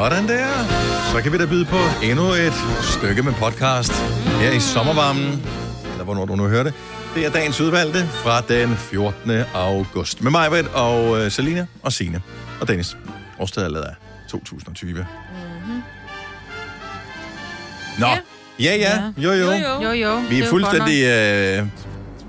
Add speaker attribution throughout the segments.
Speaker 1: Sådan der. Så kan vi da byde på endnu et stykke med podcast her i sommervarmen, eller hvornår du nu hører det. Det er dagens udvalgte fra den 14. august. Med mig, Britt, og uh, Selina og Sine og Dennis. Årsstedet er lavet af 2020. Mm-hmm. Nå. Ja, ja. ja. Jo, jo.
Speaker 2: Jo, jo.
Speaker 3: Jo, jo.
Speaker 1: Vi
Speaker 3: det
Speaker 1: er
Speaker 3: jo
Speaker 1: fuldstændig øh,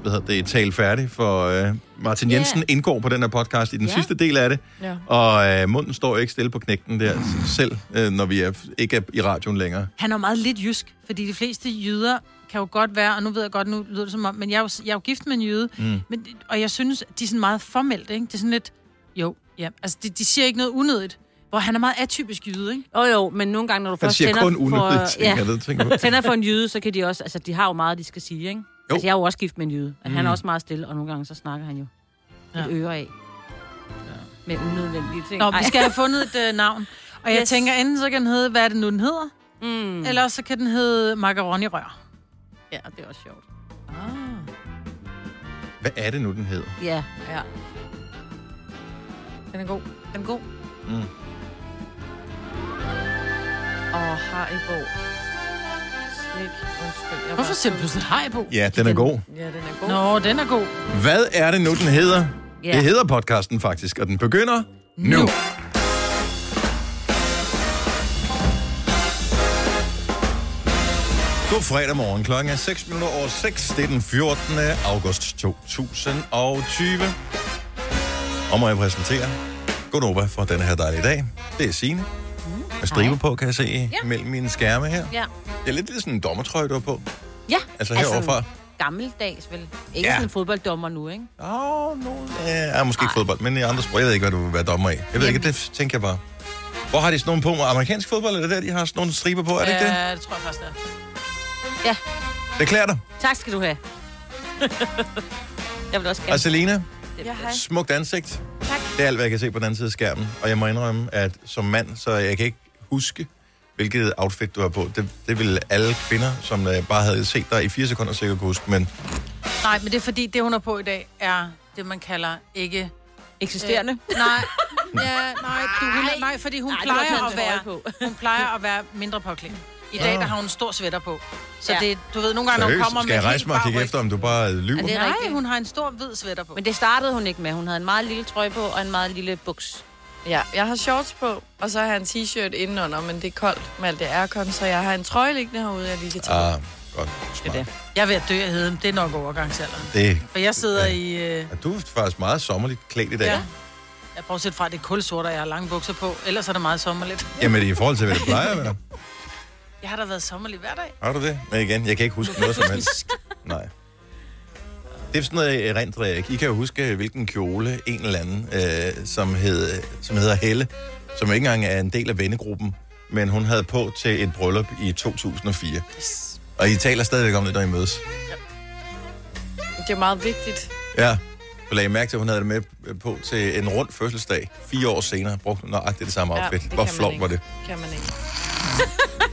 Speaker 1: hvad hedder det, talt færdig, for øh, Martin. Jensen indgår på den her podcast i den
Speaker 2: Ja.
Speaker 1: sidste del af det.
Speaker 2: Ja.
Speaker 1: Og øh, munden står ikke stille på knægten der selv, øh, når vi er, ikke er i radioen længere.
Speaker 3: Han er meget lidt jysk, fordi de fleste jyder kan jo godt være, og nu ved jeg godt, nu lyder det som om, men jeg er jo, jeg er jo gift med en jyde, mm. men, og jeg synes, de er sådan meget formelt, ikke? Det er sådan lidt, jo, ja, altså de, de siger ikke noget unødigt, hvor han er meget atypisk jyde, ikke?
Speaker 2: Jo, jo, men nogle gange, når du
Speaker 1: Han
Speaker 2: først
Speaker 1: siger
Speaker 2: tænder
Speaker 1: kun
Speaker 2: for...
Speaker 1: ting,
Speaker 2: ja,
Speaker 1: det tænker
Speaker 2: tænder for en jyde, så kan de også... Altså, de har jo meget, de skal sige, ikke?
Speaker 1: Jo.
Speaker 2: Altså, jeg er jo også gift med en jyde. Mm. Han
Speaker 1: Mm.
Speaker 2: er også meget stille, og nogle gange så snakker han jo ja.
Speaker 3: Ja.
Speaker 2: et øre af. Med unødvendige ting.
Speaker 3: Nå,
Speaker 2: Ej.
Speaker 3: vi skal have fundet et uh, navn. Og yes. jeg tænker, enten så kan den hedde, hvad er det nu, den hedder?
Speaker 2: Mm.
Speaker 3: Mm. Eller så kan den hedde macaroni rør.
Speaker 2: Ja, det er også sjovt.
Speaker 3: Ah.
Speaker 1: Hvad er det nu, den hedder?
Speaker 2: Ja.
Speaker 3: Ja. Den er god. Den er god.
Speaker 1: Mm.
Speaker 4: Og Haribo. Slik. Undskyld.
Speaker 3: Hvorfor siger du pludselig hej på?
Speaker 1: Ja, den er god.
Speaker 4: Ja, den er god.
Speaker 3: Nå, den er god.
Speaker 1: Hvad er det nu, den hedder?
Speaker 2: Ja.
Speaker 1: Det hedder podcasten faktisk, og den begynder nu.
Speaker 3: Nu.
Speaker 1: God fredag morgen. Klokken er 6 minutter over 6. Det er den 14. august 2020. Og må jeg præsentere Godnova for denne her dejlige dag. Det er Signe. Med striber på, kan jeg se, ja. mellem mine skærme her.
Speaker 2: Ja.
Speaker 1: Det er lidt lidt sådan en dommertrøje, du har på.
Speaker 2: Ja.
Speaker 1: Altså heroverfra.
Speaker 2: Gammeldags, vel? Ikke
Speaker 1: Ja.
Speaker 2: sådan en fodbolddommer nu, ikke?
Speaker 1: Åh, oh, no. Ja, måske ikke fodbold, men i andre sport. Jeg ved ikke, hvad du vil være dommer i. Jeg ved ikke, det tænker jeg bare. Hvor har de sådan nogle på? Amerikansk fodbold, er det der, de har sådan nogle striber på? Er det ikke det?
Speaker 3: Ja, det tror jeg faktisk, det er.
Speaker 2: Ja.
Speaker 1: Det klæder dig.
Speaker 2: Tak skal du have. jeg vil også gerne...
Speaker 1: Og Selina,
Speaker 4: Ja, hej.
Speaker 1: smukt ansigt.
Speaker 4: Tak.
Speaker 1: Det er alt, hvad jeg kan se på den anden side af skærmen. Og jeg må indrømme, at som mand, så jeg kan ikke huske, hvilket outfit du har på. Det, det ville alle kvinder, som øh, bare havde set dig i fire sekunder, sikkert kunne huske. Men
Speaker 3: Nej, men det er fordi, det hun har på i dag, er det, man kalder ikke...
Speaker 2: Eksisterende.
Speaker 3: Øh, nej, ja, nej, du, hun, er- nej, fordi hun
Speaker 2: Ej,
Speaker 3: plejer at
Speaker 2: en
Speaker 3: være,
Speaker 2: på.
Speaker 3: hun plejer at være mindre påklædt. I dag, der har hun en stor sweater på. Så
Speaker 2: Ja.
Speaker 3: det, du ved, nogle gange, når hun
Speaker 1: seriøst,
Speaker 3: kommer
Speaker 1: skal jeg
Speaker 3: med
Speaker 1: rejse mig og kigge efter, om du bare lyver?
Speaker 2: Er
Speaker 3: Nej, hun har en stor hvid sweater på.
Speaker 2: Men det startede hun ikke med. Hun havde en meget lille trøje på og en meget lille buks.
Speaker 4: Ja, jeg har shorts på, og så har jeg en t-shirt indenunder, men det er koldt med alt det aircon, så jeg har en trøje liggende herude, jeg lige kan tage.
Speaker 1: Ah, godt. Smart.
Speaker 2: det.
Speaker 3: Jeg er ved at dø af heden. Det er nok overgangsalderen.
Speaker 1: Det,
Speaker 3: For jeg sidder
Speaker 1: Ja.
Speaker 3: i... Øh,
Speaker 1: er du er faktisk meget sommerligt klædt i dag.
Speaker 3: ja. Jeg prøver at sætte fra, at det er kulsort, og jeg har lange bukser på. Ellers er det meget sommerligt.
Speaker 1: Jamen, i forhold til, hvad det plejer at være.
Speaker 3: Jeg har da været sommerlig hver dag.
Speaker 1: Har du det? Men igen, jeg kan ikke huske noget som helst. Nej. Det er sådan noget erindrer jeg ikke. I kan jo huske, hvilken kjole en eller anden, øh, som, hed, som hedder Helle, som ikke engang er en del af vennegruppen, men hun havde på til et bryllup i 2004.
Speaker 3: Yes.
Speaker 1: Og I taler stadigvæk om det, når I mødes.
Speaker 4: Det er meget vigtigt.
Speaker 1: Ja. Så lagde mærke til, at hun havde det med på til en rund fødselsdag. Fire år senere brugte hun nøjagtigt det samme
Speaker 4: Ja,
Speaker 1: outfit.
Speaker 4: det
Speaker 1: Hvor flot var det?
Speaker 4: Kan man ikke.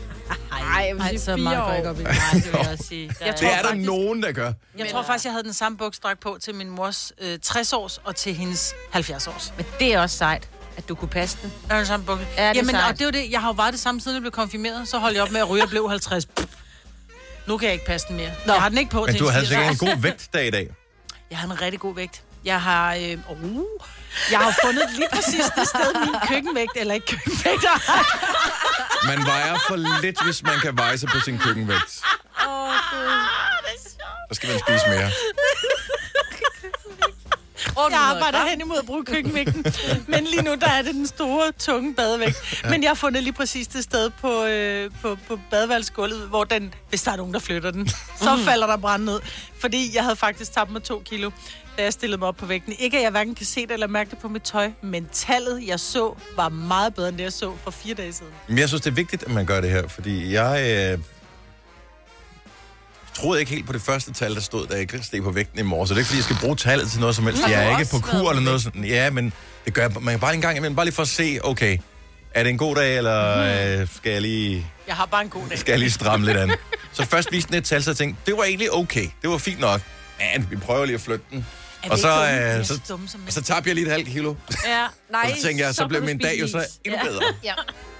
Speaker 4: Ej, jeg vil sige
Speaker 3: så
Speaker 4: fire år.
Speaker 3: ikke op i.
Speaker 2: Nej, det vil jeg også sige. Der
Speaker 3: Jeg
Speaker 1: Det
Speaker 3: tror
Speaker 1: er der
Speaker 3: faktisk-
Speaker 1: nogen, der gør.
Speaker 3: Jeg tror faktisk, jeg havde den samme buksdragt på til min mors øh, 60-års og til hendes 70-års.
Speaker 2: Men det er også sejt, at du kunne passe den.
Speaker 3: Jeg har den samme bukse.
Speaker 2: Ja, det er
Speaker 3: Jamen,
Speaker 2: sejt.
Speaker 3: og det er det. Jeg har jo været det samme, siden jeg blev konfirmeret. Så holdt jeg op med at ryge og blev 50. Pff. Nu kan jeg ikke passe den mere. Nå. Jeg har den ikke på
Speaker 1: Men
Speaker 3: til
Speaker 1: du havde
Speaker 3: 80.
Speaker 1: sikkert en god vægtdag i dag.
Speaker 3: Jeg har en rigtig god vægt. Jeg har, øh, uh, jeg har fundet lige præcis det sted, min køkkenvægt, eller ikke køkkenvægt.
Speaker 1: Man vejer for lidt, hvis man kan veje sig på sin køkkenvægt.
Speaker 4: Åh, Gud.
Speaker 1: Så skal man spise mere.
Speaker 3: Jeg arbejder hen imod at bruge køkkenvægten. Men lige nu, der er det den store, tunge badevægt. Men jeg har fundet lige præcis det sted på, øh, på, på badeværelsesgulvet, hvor den, hvis der er nogen, der flytter den, så
Speaker 2: Mhm.
Speaker 3: falder der brand ned. Fordi jeg havde faktisk tabt mig to kilo, da jeg stillede mig op på vægten. Ikke at jeg hverken kan se det eller mærke det på mit tøj, men tallet, jeg så, var meget bedre, end det, jeg så for fire dage siden.
Speaker 1: Men jeg synes, det er vigtigt, at man gør det her, fordi jeg øh, troede ikke helt på det første tal, der stod, da jeg steg på vægten i morges. Så det er ikke, fordi jeg skal bruge tallet til noget som helst. Jeg er ikke på kur eller noget sådan. Ja, men det gør jeg- man kan bare en gang imellem, bare lige for at se, okay, er det en god dag, eller øh, skal jeg lige...
Speaker 3: Jeg har bare en god dag.
Speaker 1: skal jeg lige stramme lidt an. Så først viste den et tal, så jeg tænkte, det var egentlig okay. Det var fint nok. Men vi prøver lige at flytte den.
Speaker 3: Er
Speaker 1: Og så,
Speaker 3: dumme? Er
Speaker 1: øh,
Speaker 3: så
Speaker 1: så,
Speaker 3: dumme
Speaker 1: og så tabte jeg lige et halvt kilo.
Speaker 4: Ja, nej,
Speaker 1: Og så tænkte jeg, så, blev
Speaker 2: kan du
Speaker 1: min dag jo så endnu
Speaker 2: Ja.
Speaker 1: bedre.
Speaker 4: Ja.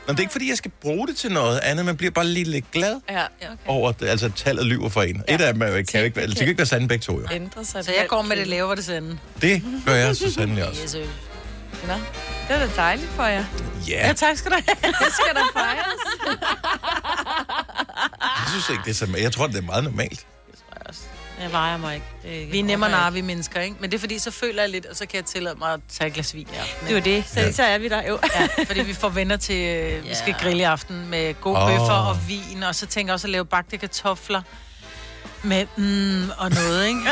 Speaker 1: Men det er ikke, fordi jeg skal bruge det til noget andet. Man bliver bare lige lidt glad
Speaker 4: Ja,
Speaker 3: Okay.
Speaker 1: over, at altså, tallet lyver for en. Ja. Et af dem er jo ikke, kan jo ikke, være- kan ikke være sande begge to, jo.
Speaker 4: ændrer sig.
Speaker 3: Så jeg går med det lavere det sende.
Speaker 1: Det gør jeg så sandelig også.
Speaker 3: Yes.
Speaker 4: Nå, det er da dejligt for jer.
Speaker 1: Ja,
Speaker 3: Ja, tak skal du have.
Speaker 4: Det skal da fejres.
Speaker 1: jeg synes ikke, det er så... Jeg tror, det er meget normalt.
Speaker 2: Jeg vejer mig ikke. Det er ikke
Speaker 3: Vi er nemmere nar, vi mennesker, ikke? Men det er fordi, så føler jeg lidt, og så kan jeg tillade mig at tage et glas vin. Ja.
Speaker 2: ikke. Det er jo det. Så,
Speaker 1: Ja.
Speaker 2: så er vi der jo.
Speaker 3: Ja, fordi vi får venner til, øh, vi skal grille i aften med gode oh. bøffer og vin, og så tænker jeg også at lave bagte kartofler med mm, og noget, ikke?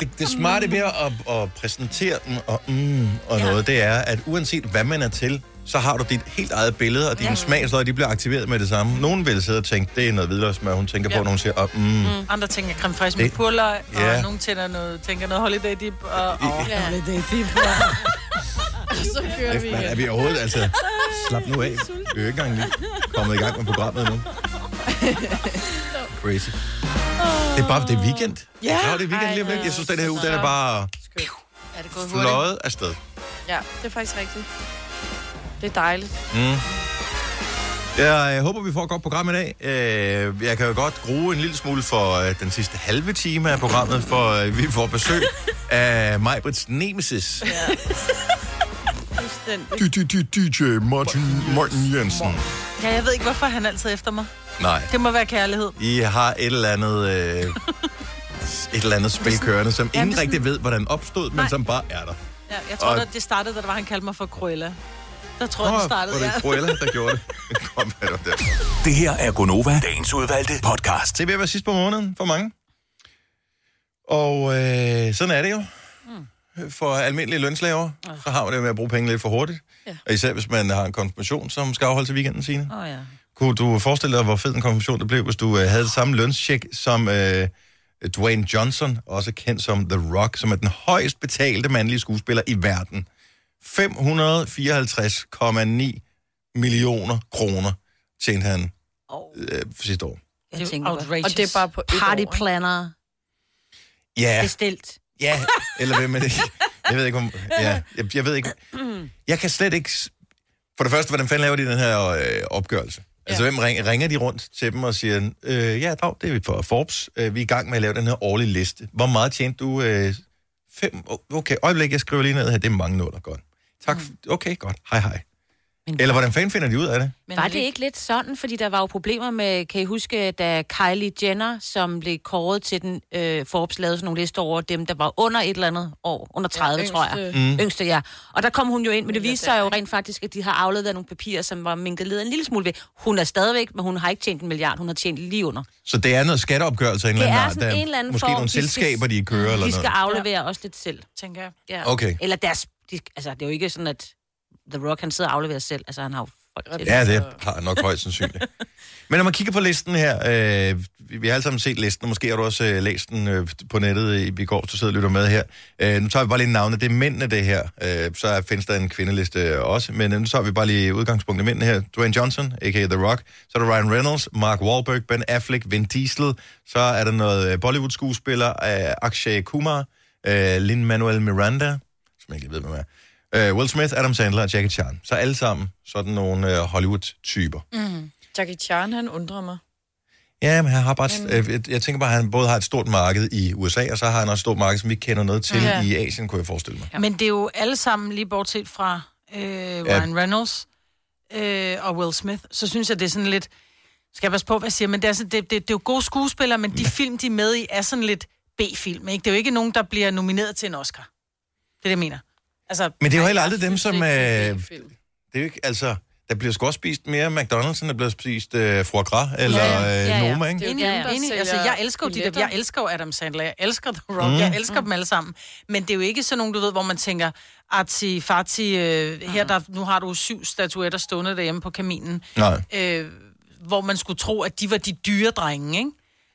Speaker 1: Det, det smarte ved at, at præsentere dem og, mm, og ja. noget, det er, at uanset hvad man er til, så har du dit helt eget billede, og dine ja. smagsløg, de bliver aktiveret med det samme. Nogen vil sidde og tænke, det er noget hvidløgsmør, hun tænker ja. på, når hun siger, oh, mm. Mm.
Speaker 3: Andre tænker creme fraiche med purløg, og
Speaker 1: Ja.
Speaker 3: nogen tænker noget, tænker noget holiday dip, og oh,
Speaker 2: Ja.
Speaker 3: holiday dip.
Speaker 4: Så kører vi
Speaker 1: Man, er
Speaker 4: igen.
Speaker 1: vi overhovedet, altså, slap nu af. Vi er jo ikke engang lige kommet i gang med programmet nu. Crazy. Det er bare, det er weekend. Ja. det er weekend lige om lidt. Jeg synes, den her uge, den er bare
Speaker 3: Er det gået hurtigt?
Speaker 1: fløjet afsted.
Speaker 4: Ja, det er faktisk rigtigt. Det er dejligt.
Speaker 1: Mm. Jeg øh, håber, vi får et godt program i dag. Øh, Jeg kan jo godt grue en lille smule for øh, den sidste halve time af programmet, for øh, vi får besøg af Majbrits Nemesis.
Speaker 2: Fuldstændig.
Speaker 1: DJ Martin, Martin Jensen.
Speaker 3: Ja, jeg ved ikke, hvorfor han altid er efter mig.
Speaker 1: Nej,
Speaker 3: Det må være kærlighed.
Speaker 1: I har et eller andet... Øh, et eller andet spil kørende, som
Speaker 3: Ja,
Speaker 1: ingen
Speaker 3: er
Speaker 1: rigtig ved, hvordan opstod, men
Speaker 3: Nej.
Speaker 1: som bare er der.
Speaker 3: Ja, jeg tror,
Speaker 1: Og-
Speaker 3: det startede, da det var, han kaldte mig for Cruella. Der tror jeg,
Speaker 1: Åh,
Speaker 3: det startede,
Speaker 1: var det
Speaker 3: ja.
Speaker 1: Cruella, der gjorde det? Kom, hvad det?
Speaker 5: Det her er Gonova, dagens udvalgte podcast.
Speaker 1: Det er at være sidst på måneden for mange. Og øh, sådan er det jo. For almindelige lønslaver, så har man det med at bruge penge lidt for hurtigt.
Speaker 4: Ja.
Speaker 1: Og især hvis man har en konfirmation, som skal afholdes i weekenden, Signe.
Speaker 2: Åh oh, ja.
Speaker 1: Kunne du forestille dig, hvor fed en konfirmation det blev, hvis du øh, havde det samme lønscheck som øh, Dwayne Johnson, også kendt som The Rock, som er den højst betalte mandlige skuespiller i verden. 554,9 millioner kroner tjente han
Speaker 2: Oh,
Speaker 1: øh, sidste år.
Speaker 2: jeg
Speaker 3: Det er
Speaker 2: tænker,
Speaker 3: outrageous.
Speaker 4: Og det er bare på et
Speaker 2: party
Speaker 4: år. ikke?
Speaker 2: planner
Speaker 1: Ja,
Speaker 2: bestilt.
Speaker 1: ja, eller hvem er det? Jeg ved ikke, om... Ja, jeg, jeg ved ikke... Jeg kan slet ikke... For det første, hvordan fanden laver de den her øh, opgørelse? Altså, hvem ringer, ringer de rundt til dem og siger, øh, ja, dag, det er vi fra Forbes. Øh, vi er i gang med at lave den her årlige liste. Hvor meget tjente du? Øh, fem? Okay, øjeblik, jeg skriver lige ned her. Det er mange nuller, godt. Tak. f- Okay, godt. Hej, hej.
Speaker 2: Men
Speaker 1: Eller hvordan fanden finder de ud af det?
Speaker 3: Men
Speaker 2: Var
Speaker 3: er
Speaker 2: det ikke lidt sådan, fordi der var jo problemer med, kan I huske, da Kylie Jenner, som blev kåret til den, øh, Forbes lavede sådan nogle lister over dem, der var under et eller andet år, under 30,
Speaker 4: Ja,
Speaker 2: tror jeg.
Speaker 4: yngste.
Speaker 1: Mm.
Speaker 2: Yngste, ja. Og der kom hun jo ind, men det viste sig jo rent faktisk, at de har afleveret nogle papirer, som var minket led en lille smule ved. Hun er stadigvæk, men hun har ikke tjent en milliard, hun har tjent lige under.
Speaker 1: Så det er noget skatteopgørelse af en
Speaker 2: Det
Speaker 1: eller anden
Speaker 2: er
Speaker 1: Der
Speaker 2: en eller anden
Speaker 1: Måske
Speaker 2: form,
Speaker 1: nogle
Speaker 2: de
Speaker 1: selskaber, de kører eller
Speaker 2: De skal
Speaker 1: noget.
Speaker 2: aflevere også lidt selv.
Speaker 3: tænker jeg.
Speaker 2: Ja.
Speaker 1: Okay.
Speaker 2: Eller deres, de, altså det er jo ikke sådan, at The Rock, han sidder og afleverer selv. Altså han har jo folk til det.
Speaker 1: Ja, det har nok højst sandsynligt. Men når man kigger på listen her, øh, vi vi har alle sammen set listen, og måske har du også øh, læst den øh, på nettet i, i går, så sidder og lytter med her. Øh, nu tager vi bare lige navnet. Det er mændene, det her. Øh, så er- findes der en kvindeliste også, men øh, nu tager vi bare lige udgangspunktet mændene her. Dwayne Johnson, a.k.a. The Rock. Så er der Ryan Reynolds, Mark Wahlberg, Ben Affleck, Vin Diesel. Så er der noget øh, Bollywood-skuespiller, øh, Akshay Kumar, øh, Lin-Manuel Miranda, som jeg ikke ved, hvem er. Uh, Will Smith, Adam Sandler og Jackie Chan. Så alle sammen sådan nogle uh, Hollywood-typer.
Speaker 4: Jackie Chan, han undrer mig.
Speaker 1: Ja, men han har bare... Øh, jeg, jeg tænker bare, at han både har et stort marked i USA, og så har han også et stort marked, som vi ikke kender noget til
Speaker 4: Ja.
Speaker 1: i Asien, kunne jeg forestille mig.
Speaker 3: Ja. Men det er jo alle sammen, lige bortset fra øh, Ryan Reynolds øh, og Will Smith, så synes jeg, det er sådan lidt... Skal jeg passe på, hvad jeg siger, men det er, sådan, det, det, det er jo gode skuespillere, men de film, de er med i, er sådan lidt B-film, ikke? Det er jo ikke nogen, der bliver nomineret til en Oscar. Det er det, jeg mener. Altså,
Speaker 1: Men det er jo heller aldrig dem, som... Øh,
Speaker 4: det er
Speaker 1: er jo ikke, altså... Der bliver sgu også spist mere McDonald's, end der bliver spist øh, foie gras eller
Speaker 2: Ja,
Speaker 1: ja,
Speaker 2: ja.
Speaker 1: øh,
Speaker 2: Ja.
Speaker 1: Noma, ikke?
Speaker 4: Det er jo
Speaker 2: Ja,
Speaker 3: ja, enig. Altså, jeg elsker jo de der, jeg elsker jo Adam Sandler, jeg elsker The Rock,
Speaker 1: Mm.
Speaker 3: mm. jeg elsker dem alle sammen. Men det er jo ikke sådan nogen, du ved, hvor man tænker, arti, farti, øh, her der, nu har du syv statuetter stående derhjemme på kaminen,
Speaker 1: Nej.
Speaker 3: øh, hvor man skulle tro, at de var de dyre drenge, ikke?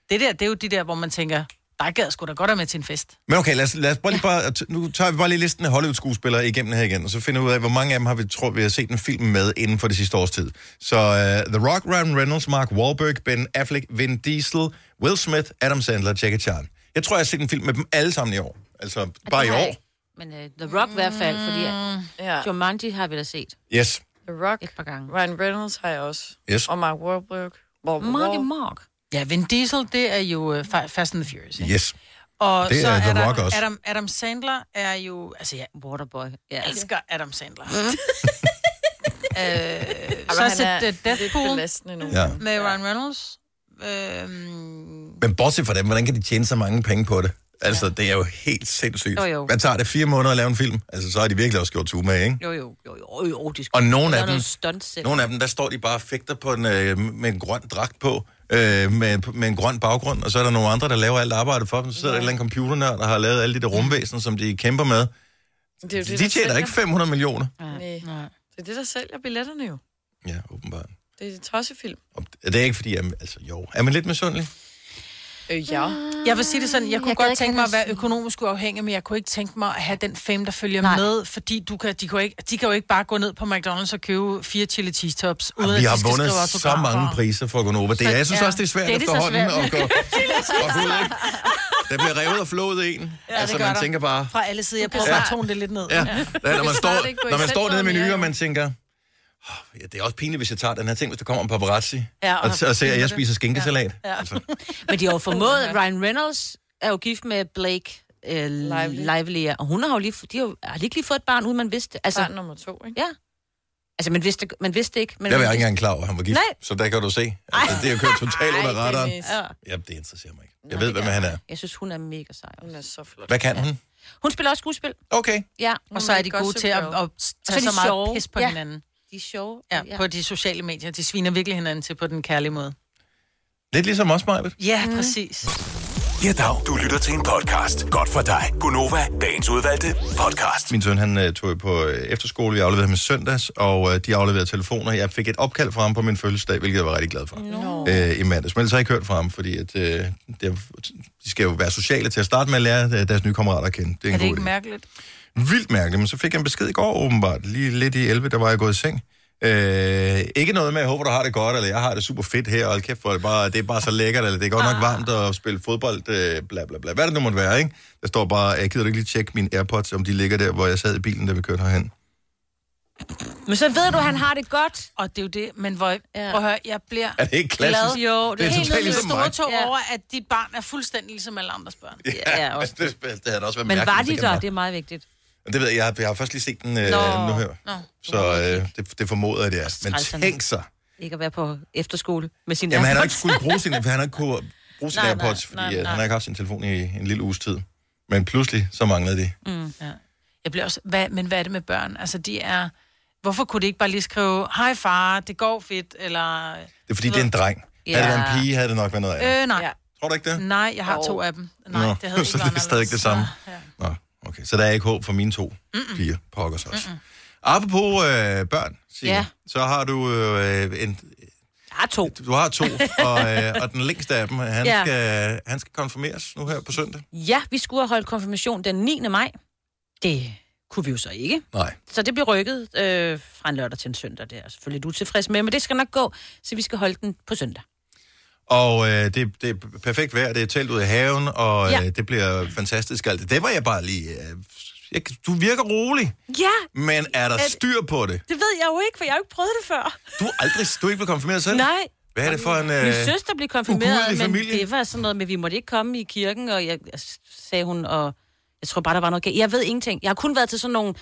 Speaker 3: Det der, det er jo de der, hvor man tænker, der gad sgu da godt være med til en fest.
Speaker 1: Men okay, lad os, lad os bare lige bare, nu tager vi bare lige listen af Hollywood-skuespillere igennem her igen, og så finder vi ud af, hvor mange af dem har vi, tror vi har set en film med inden for det sidste års tid. Så uh, The Rock, Ryan Reynolds, Mark Wahlberg, Ben Affleck, Vin Diesel, Will Smith, Adam Sandler, Jackie Chan. Jeg tror, jeg har set en film med dem alle sammen i år. Altså, bare i
Speaker 2: jeg
Speaker 1: år.
Speaker 2: ikke. Men uh, The Rock i hvert fald, fordi uh,
Speaker 4: Ja.
Speaker 2: Jumanji har vi da set.
Speaker 1: Yes.
Speaker 4: The Rock.
Speaker 2: et par gange.
Speaker 4: Ryan Reynolds har jeg også.
Speaker 1: Yes.
Speaker 4: Og Mark Wahlberg.
Speaker 2: Mark Mark.
Speaker 3: Ja, Vin Diesel, det er jo uh, Fast and the Furious. Ikke?
Speaker 1: Yes.
Speaker 3: Og
Speaker 1: Det
Speaker 3: så
Speaker 1: er The
Speaker 3: der,
Speaker 1: Rock også.
Speaker 3: Adam, Adam Sandler er jo... Altså, jeg
Speaker 2: Waterboy. Ja,
Speaker 3: elsker Adam Sandler.
Speaker 2: Mm.
Speaker 3: øh, så jeg set
Speaker 4: er
Speaker 3: Deathpool
Speaker 4: belastende nu.
Speaker 1: Ja.
Speaker 3: med Ryan Reynolds. Øhm,
Speaker 1: Men bortset fra dem, hvordan kan de tjene så mange penge på det? Altså, det er jo helt sindssygt.
Speaker 2: Jo, jo.
Speaker 1: Hvad tager det? Fire måneder at lave en film? Altså, så har de virkelig også gjort to med, ikke?
Speaker 2: Jo, jo, jo, jo, jo, de
Speaker 1: Og nogle af dem, nogle af dem, der står de bare og fægter på en, øh, med en grøn dragt på, øh, med, med en grøn baggrund, og så er der nogle andre, der laver alt arbejdet for dem. Så sidder der et eller andet computernørd, der har lavet alle de der rumvæsener, som de kæmper med.
Speaker 4: Det er jo det,
Speaker 1: De tjener
Speaker 4: sælger.
Speaker 1: ikke 500 millioner.
Speaker 4: Nej. Det er det, der sælger billetterne jo.
Speaker 1: Ja, åbenbart.
Speaker 4: Det er et tossefilm.
Speaker 1: Og det er ikke fordi, jeg, altså jo, er man lidt misundelig?
Speaker 4: Øh, ja.
Speaker 3: jeg vil sige det sådan, jeg kunne
Speaker 2: Jeg
Speaker 3: godt tænke mig at være økonomisk uafhængig, men jeg kunne ikke tænke mig at have den fame, der følger
Speaker 2: Nej.
Speaker 3: Med, fordi du kan, de, kan jo ikke, de kan jo ikke bare gå ned på McDonald's og købe fire chili cheese tops, uden
Speaker 1: Vi
Speaker 3: at
Speaker 1: har
Speaker 3: de skal
Speaker 1: vundet så mange priser for Gonova. Det er, jeg synes
Speaker 3: ja.
Speaker 1: også, det er svært
Speaker 2: Det er det
Speaker 1: efterhånden
Speaker 2: svært.
Speaker 1: at gå, at gå ud, ikke? Der bliver revet og flået en. Ja, altså,
Speaker 3: gør
Speaker 1: man
Speaker 3: der.
Speaker 1: tænker bare...
Speaker 3: Fra alle sider. Jeg prøver bare at tone det lidt ned.
Speaker 1: Ja, ja. når man står,
Speaker 4: gå
Speaker 1: når man står nede i menuen, og man tænker... "Åh, Ja, det er også pinligt, hvis jeg tager den her ting, hvis der kommer en paparazzi,
Speaker 3: Ja,
Speaker 1: og,
Speaker 3: og-
Speaker 1: og ser, at jeg spiser skinkesalat.
Speaker 3: Ja.
Speaker 1: Altså,
Speaker 2: Men de har jo formået, Ryan Reynolds er jo gift med Blake øh,
Speaker 4: Lively.
Speaker 2: Lively, ja. og hun har jo lige, de har, har lige fået et barn, uden man vidste. Altså,
Speaker 4: Barn nummer to, ikke?
Speaker 2: ja. Altså, man vidste, man vidste ikke. Men
Speaker 1: jeg var ikke engang klar over, at han var gift,
Speaker 2: Nej.
Speaker 1: så der kan du se. Altså, det er jo kørt totalt under radaren.
Speaker 2: Ja.
Speaker 1: Ja, det interesserer mig ikke. Jeg ved, hvem han er.
Speaker 2: Jeg synes, hun er mega sej. også.
Speaker 4: Hun er så flot.
Speaker 1: Hvad kan hun?
Speaker 2: Hun spiller også skuespil.
Speaker 1: Okay.
Speaker 2: Ja.
Speaker 3: Og så er de gode til at, at tage
Speaker 2: så
Speaker 3: så meget
Speaker 2: sjove.
Speaker 3: pis på
Speaker 2: Ja.
Speaker 3: hinanden.
Speaker 2: De er sjove.
Speaker 3: Ja, på de sociale medier. De sviner virkelig hinanden til på den kærlige måde.
Speaker 1: Lidt ligesom os, Majbet.
Speaker 3: Ja, mm. præcis.
Speaker 5: Ja, dag. Du lytter til en podcast. Godt for dig. Gunova, dagens udvalgte podcast.
Speaker 1: Min søn, han uh, tog på uh, efterskole, jeg afleverede ham i søndags, og uh, de afleverede telefoner. Jeg fik et opkald fra ham på min fødselsdag, hvilket jeg var rigtig glad for.
Speaker 4: Nå.
Speaker 1: uh, i mandags. Men ellers har jeg ikke hørt fra ham, fordi at, uh, det, er- de skal jo være sociale til at starte med at lære uh, deres nye kammerater at kende. Det er,
Speaker 3: Er
Speaker 1: en
Speaker 3: det
Speaker 1: god
Speaker 3: ikke
Speaker 1: idé.
Speaker 3: mærkeligt?
Speaker 1: Vildt mærkeligt, men så fik jeg en besked i går åbenbart. Lige lidt i 11, der var jeg gået i seng. Øh, ikke noget med, at jeg håber, du har det godt, eller jeg har det super fedt her, og hold kæft for det, bare, det er bare så lækkert, eller det er godt nok varmt at spille fodbold, øh, bla bla bla. Hvad det nu måtte være, ikke? Der står bare, jeg gider du ikke lige tjekke mine Airpods, om de ligger der, hvor jeg sad i bilen, da vi kørte herhen.
Speaker 2: Men så ved du, at han har det godt.
Speaker 3: Og det er jo det, men hvor,
Speaker 2: Ja.
Speaker 3: prøv at høre, jeg bliver
Speaker 1: Er det ikke klassisk?
Speaker 3: glad.
Speaker 2: Jo, det,
Speaker 1: Det er
Speaker 2: helt
Speaker 1: totalt ligesom
Speaker 3: store
Speaker 1: mig.
Speaker 3: tog
Speaker 2: Ja.
Speaker 3: over, at dit barn er fuldstændig ligesom alle andres børn.
Speaker 2: Ja, ja, også
Speaker 1: det, det, det havde da også været
Speaker 2: Men
Speaker 1: mærkeligt,
Speaker 2: var
Speaker 1: hvis
Speaker 2: de
Speaker 1: ikke
Speaker 2: der? Det er meget vigtigt.
Speaker 1: Det ved jeg, jeg har, jeg har først lige set den øh,
Speaker 2: Nå.
Speaker 1: nu her.
Speaker 3: Nå.
Speaker 1: Så øh, det, det formoder jeg, det er. Men tænk sig.
Speaker 2: Ikke at være på efterskole med sin
Speaker 1: Jamen, han har ikke skulle bruge sin, han har ikke kunne bruge sin
Speaker 2: Nej,
Speaker 1: Airpods,
Speaker 2: nej,
Speaker 1: fordi
Speaker 2: nej,
Speaker 1: øh, han har
Speaker 2: nej.
Speaker 1: ikke haft sin telefon i en lille uges tid. Men pludselig, så manglede de.
Speaker 3: Jeg bliver også, hvad, men hvad er det med børn? Altså, de er... Hvorfor kunne de ikke bare lige skrive, hej far, det går fedt, eller...
Speaker 1: Det er fordi, det er en dreng. Ja.
Speaker 2: Ja.
Speaker 1: Havde det været en pige, havde det nok været noget andet.
Speaker 3: Øh, nej.
Speaker 4: Ja.
Speaker 1: Tror du ikke det?
Speaker 3: Nej, jeg har
Speaker 4: Jo.
Speaker 3: to af dem. Nej,
Speaker 1: Nå,
Speaker 3: det havde
Speaker 1: så
Speaker 3: ikke
Speaker 1: det er stadig det samme.
Speaker 3: Ja.
Speaker 1: Nå, okay. Så der er ikke håb for mine to Mm-mm. piger. Pokkers også. Mm-mm. Apropos øh, børn, Signe,
Speaker 2: Ja.
Speaker 1: så har du øh, en...
Speaker 2: Jeg har to.
Speaker 1: Du har to, og, øh, og den længste af dem, han, ja.
Speaker 2: Ja.
Speaker 1: skal, han skal konfirmeres nu her på søndag.
Speaker 2: Ja, vi skulle have holdt konfirmation den 9. maj. Det kunne vi jo så ikke.
Speaker 1: Nej.
Speaker 2: Så det blev rykket øh, fra en lørdag til en søndag. Det er jeg selvfølgelig lidt utilfreds med, men det skal nok gå, så vi skal holde den på søndag.
Speaker 1: Og øh, det, det er perfekt vejr, det er telt ud i haven, og ja. Øh, det bliver fantastisk alt. Det var jeg bare lige... Øh, jeg, du virker rolig,
Speaker 2: Ja,
Speaker 1: men er der styr på det?
Speaker 2: det ved jeg jo ikke, for jeg har jo ikke prøvet det før.
Speaker 1: Du er aldrig du er ikke blevet konfirmeret selv?
Speaker 2: Nej.
Speaker 1: Hvad er det for en...
Speaker 2: Min
Speaker 1: Øh,
Speaker 2: søster blev konfirmeret, men
Speaker 1: familie?
Speaker 2: det var sådan noget med, vi måtte ikke komme i kirken, og jeg, jeg sagde hun, og jeg tror bare, der var noget galt. Jeg ved ingenting. Jeg har kun været til sådan nogle,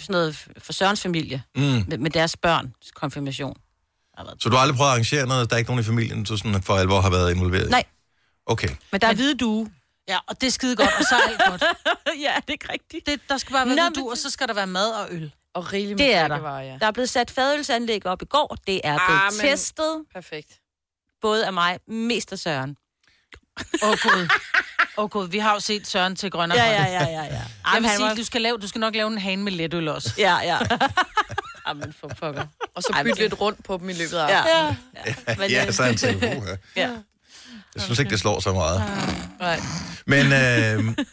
Speaker 2: sådan noget for Sørens familie, mm. med, med deres børn konfirmation.
Speaker 1: Så du har aldrig prøvet at arrangere noget? Der er ikke nogen i familien, du sådan for alvor har været involveret i?
Speaker 2: Nej,
Speaker 1: Okay.
Speaker 2: men der er hvide due.
Speaker 3: Ja, og det er skide godt, og så er alt godt.
Speaker 2: ja, det er ikke rigtigt.
Speaker 3: Det, der skal bare være
Speaker 2: Nå,
Speaker 3: Nå,
Speaker 2: men
Speaker 3: du, og så skal der være mad og øl.
Speaker 4: Og rigeligt med
Speaker 2: Det er der.
Speaker 4: drikkevarer, ja.
Speaker 2: Der er blevet sat fadølsanlæg op i går. Det er blevet
Speaker 4: Ah, men-
Speaker 2: testet,
Speaker 4: Perfekt.
Speaker 2: både af mig, mest af Søren.
Speaker 3: Åh, oh, Gud. Åh, oh, Gud. Vi har jo set Søren til grønne
Speaker 2: Ja, ja, ja, ja, ja.
Speaker 3: Jeg vil sige,
Speaker 2: var-
Speaker 3: du skal, lave, du skal nok lave en hane med letøl også.
Speaker 2: Ja, ja. Jamen, for pokker.
Speaker 4: Og så bytte lidt rundt på dem i løbet af
Speaker 2: Ja.
Speaker 4: aftenen.
Speaker 2: ja. Men,
Speaker 1: Ja,
Speaker 2: øh,
Speaker 1: så er en telefon her.
Speaker 2: ja.
Speaker 1: Jeg synes ikke, det slår så meget.
Speaker 4: Nej.
Speaker 1: Men øh,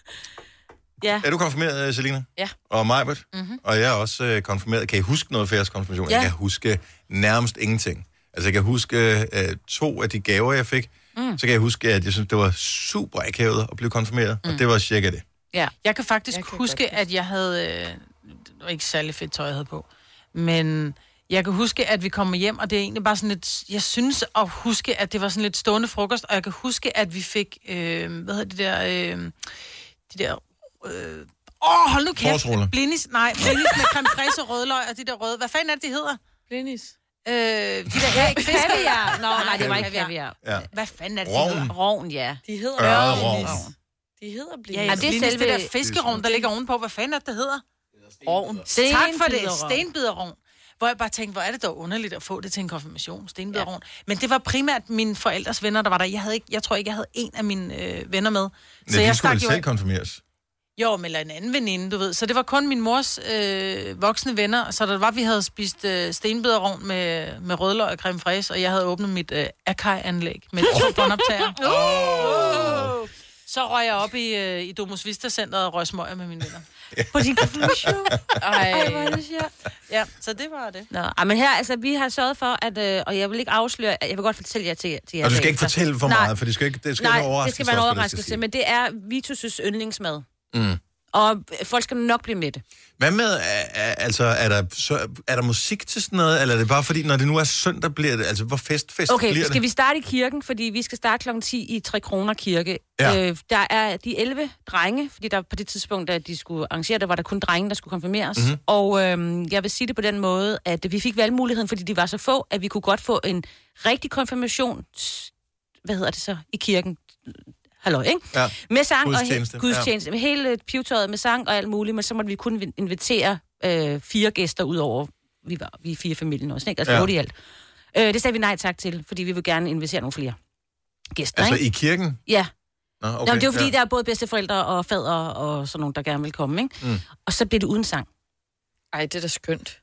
Speaker 2: ja.
Speaker 1: er du konfirmeret, øh, Selina?
Speaker 4: Ja.
Speaker 1: Og Majbert? Mm-hmm. Og jeg er også øh, konfirmeret. Kan I huske noget fra jeres konfirmation?
Speaker 2: Ja.
Speaker 1: Jeg kan huske nærmest ingenting. Altså, jeg kan huske øh, to af de gaver, jeg fik. Mm. Så kan jeg huske, at jeg synes, det var super akavet at blive konfirmeret. Mm. Og det var cirka det.
Speaker 2: ja.
Speaker 3: Jeg kan faktisk
Speaker 4: Jeg kan godt
Speaker 3: huske,
Speaker 4: huske.
Speaker 3: at jeg havde... Øh, det var ikke særlig fedt tøj, jeg havde på. Men Jeg kan huske, at vi kommer hjem, og det er egentlig bare sådan lidt... Jeg synes at huske, at det var sådan lidt stående frokost, og jeg kan huske, at vi fik... Øh, hvad hedder det der... Øh, de der... Øh, Åh, hold nu kæft. Blinis, nej, blinis med creme fraise og rødløg og de der røde. Hvad fanden er det, de hedder?
Speaker 4: Blinis.
Speaker 3: Øh, de der æg, fisk.
Speaker 2: Kaviar. Nå, nej, det var ikke kaviar.
Speaker 1: Ja.
Speaker 3: Hvad fanden er det, de
Speaker 1: Rovn.
Speaker 3: hedder?
Speaker 2: Rovn, ja.
Speaker 4: De hedder. Blinis. De hedder Blinis.
Speaker 3: Ja, ja,
Speaker 2: det er selve-
Speaker 3: det der fiskerovn, der ligger ovenpå. Hvad fanden er det, det hedder?
Speaker 4: Ovn.
Speaker 3: Tak for det.
Speaker 2: Stenbiderrogn.
Speaker 3: Hvor jeg bare tænkte, hvor er det dog underligt at få det til en konfirmation, stenbiderrogn. Ja. Men det var primært mine forældres venner, der var der. Jeg, havde ikke, jeg tror ikke, jeg havde en af mine øh, venner med.
Speaker 1: Så ja,
Speaker 3: jeg
Speaker 1: de skulle vel
Speaker 3: jo
Speaker 1: selv konfirmeres.
Speaker 3: Jo, men eller en anden veninde, du ved. Så det var kun min mors øh, voksne venner. Så der var, vi havde spist øh, stenbiderrogn med, med rødløg og creme fraise, og jeg havde åbnet mit øh, Akai-anlæg med to båndoptager. Oh. Så røg jeg op i, øh, i Domus Vista Centeret og røg smøger med mine venner.
Speaker 2: På din konfirmation.
Speaker 4: Ej,
Speaker 2: Hvor er det sjovt.
Speaker 3: Ja, så det var det.
Speaker 2: Nå, ej, men her, altså, vi har sørget for, at, øh, og jeg vil ikke afsløre, jeg vil godt fortælle jer til, til jer.
Speaker 1: Og du skal ikke fortælle for
Speaker 2: Nej.
Speaker 1: meget, for det skal, ikke, det skal
Speaker 2: Nej,
Speaker 1: være en overraskelse.
Speaker 2: det skal være en overraskelse,
Speaker 1: ske.
Speaker 2: men det er Vitus' yndlingsmad.
Speaker 1: Mm.
Speaker 2: Og folk skal nok blive med det.
Speaker 1: Hvad med, altså, er der, så, er der musik til sådan noget, eller er det bare fordi, når det nu er søndag, bliver det, altså, hvor fest, fest
Speaker 2: Okay,
Speaker 1: bliver
Speaker 2: skal
Speaker 1: det?
Speaker 2: vi starte i kirken, fordi vi skal starte kl. 10 i 3 kroner kirke.
Speaker 1: Ja.
Speaker 2: Øh, der er de 11 drenge, fordi der på det tidspunkt, da de skulle arrangere det, var der kun drenge, der skulle konfirmeres.
Speaker 1: Mhm.
Speaker 2: Mm-hmm. Og øh, jeg vil sige det på den måde, at vi fik valgmuligheden, fordi de var så få, at vi kunne godt få en rigtig konfirmation, hvad hedder det så, i kirken. Hallo, ikke?
Speaker 1: Ja.
Speaker 2: Med sang
Speaker 1: Gudstjeneste,
Speaker 2: og he- gudstjeneste. Med hele pivetøjet med sang og alt muligt, men så måtte vi kun invitere øh, fire gæster ud over, vi var vi er fire familien også, ikke? Altså
Speaker 1: Ja.
Speaker 2: ja. i alt. Øh, det sagde vi nej tak til, fordi vi vil gerne invitere nogle flere gæster,
Speaker 1: Altså
Speaker 2: ikke?
Speaker 1: i kirken?
Speaker 2: Ja,
Speaker 1: Nå,
Speaker 2: okay, Nå, det er jo fordi,
Speaker 1: ja.
Speaker 2: der er både bedsteforældre og fader og sådan nogle, der gerne vil komme, ikke?
Speaker 1: Mm.
Speaker 2: Og så bliver det uden sang.
Speaker 4: Ej, det er da skønt.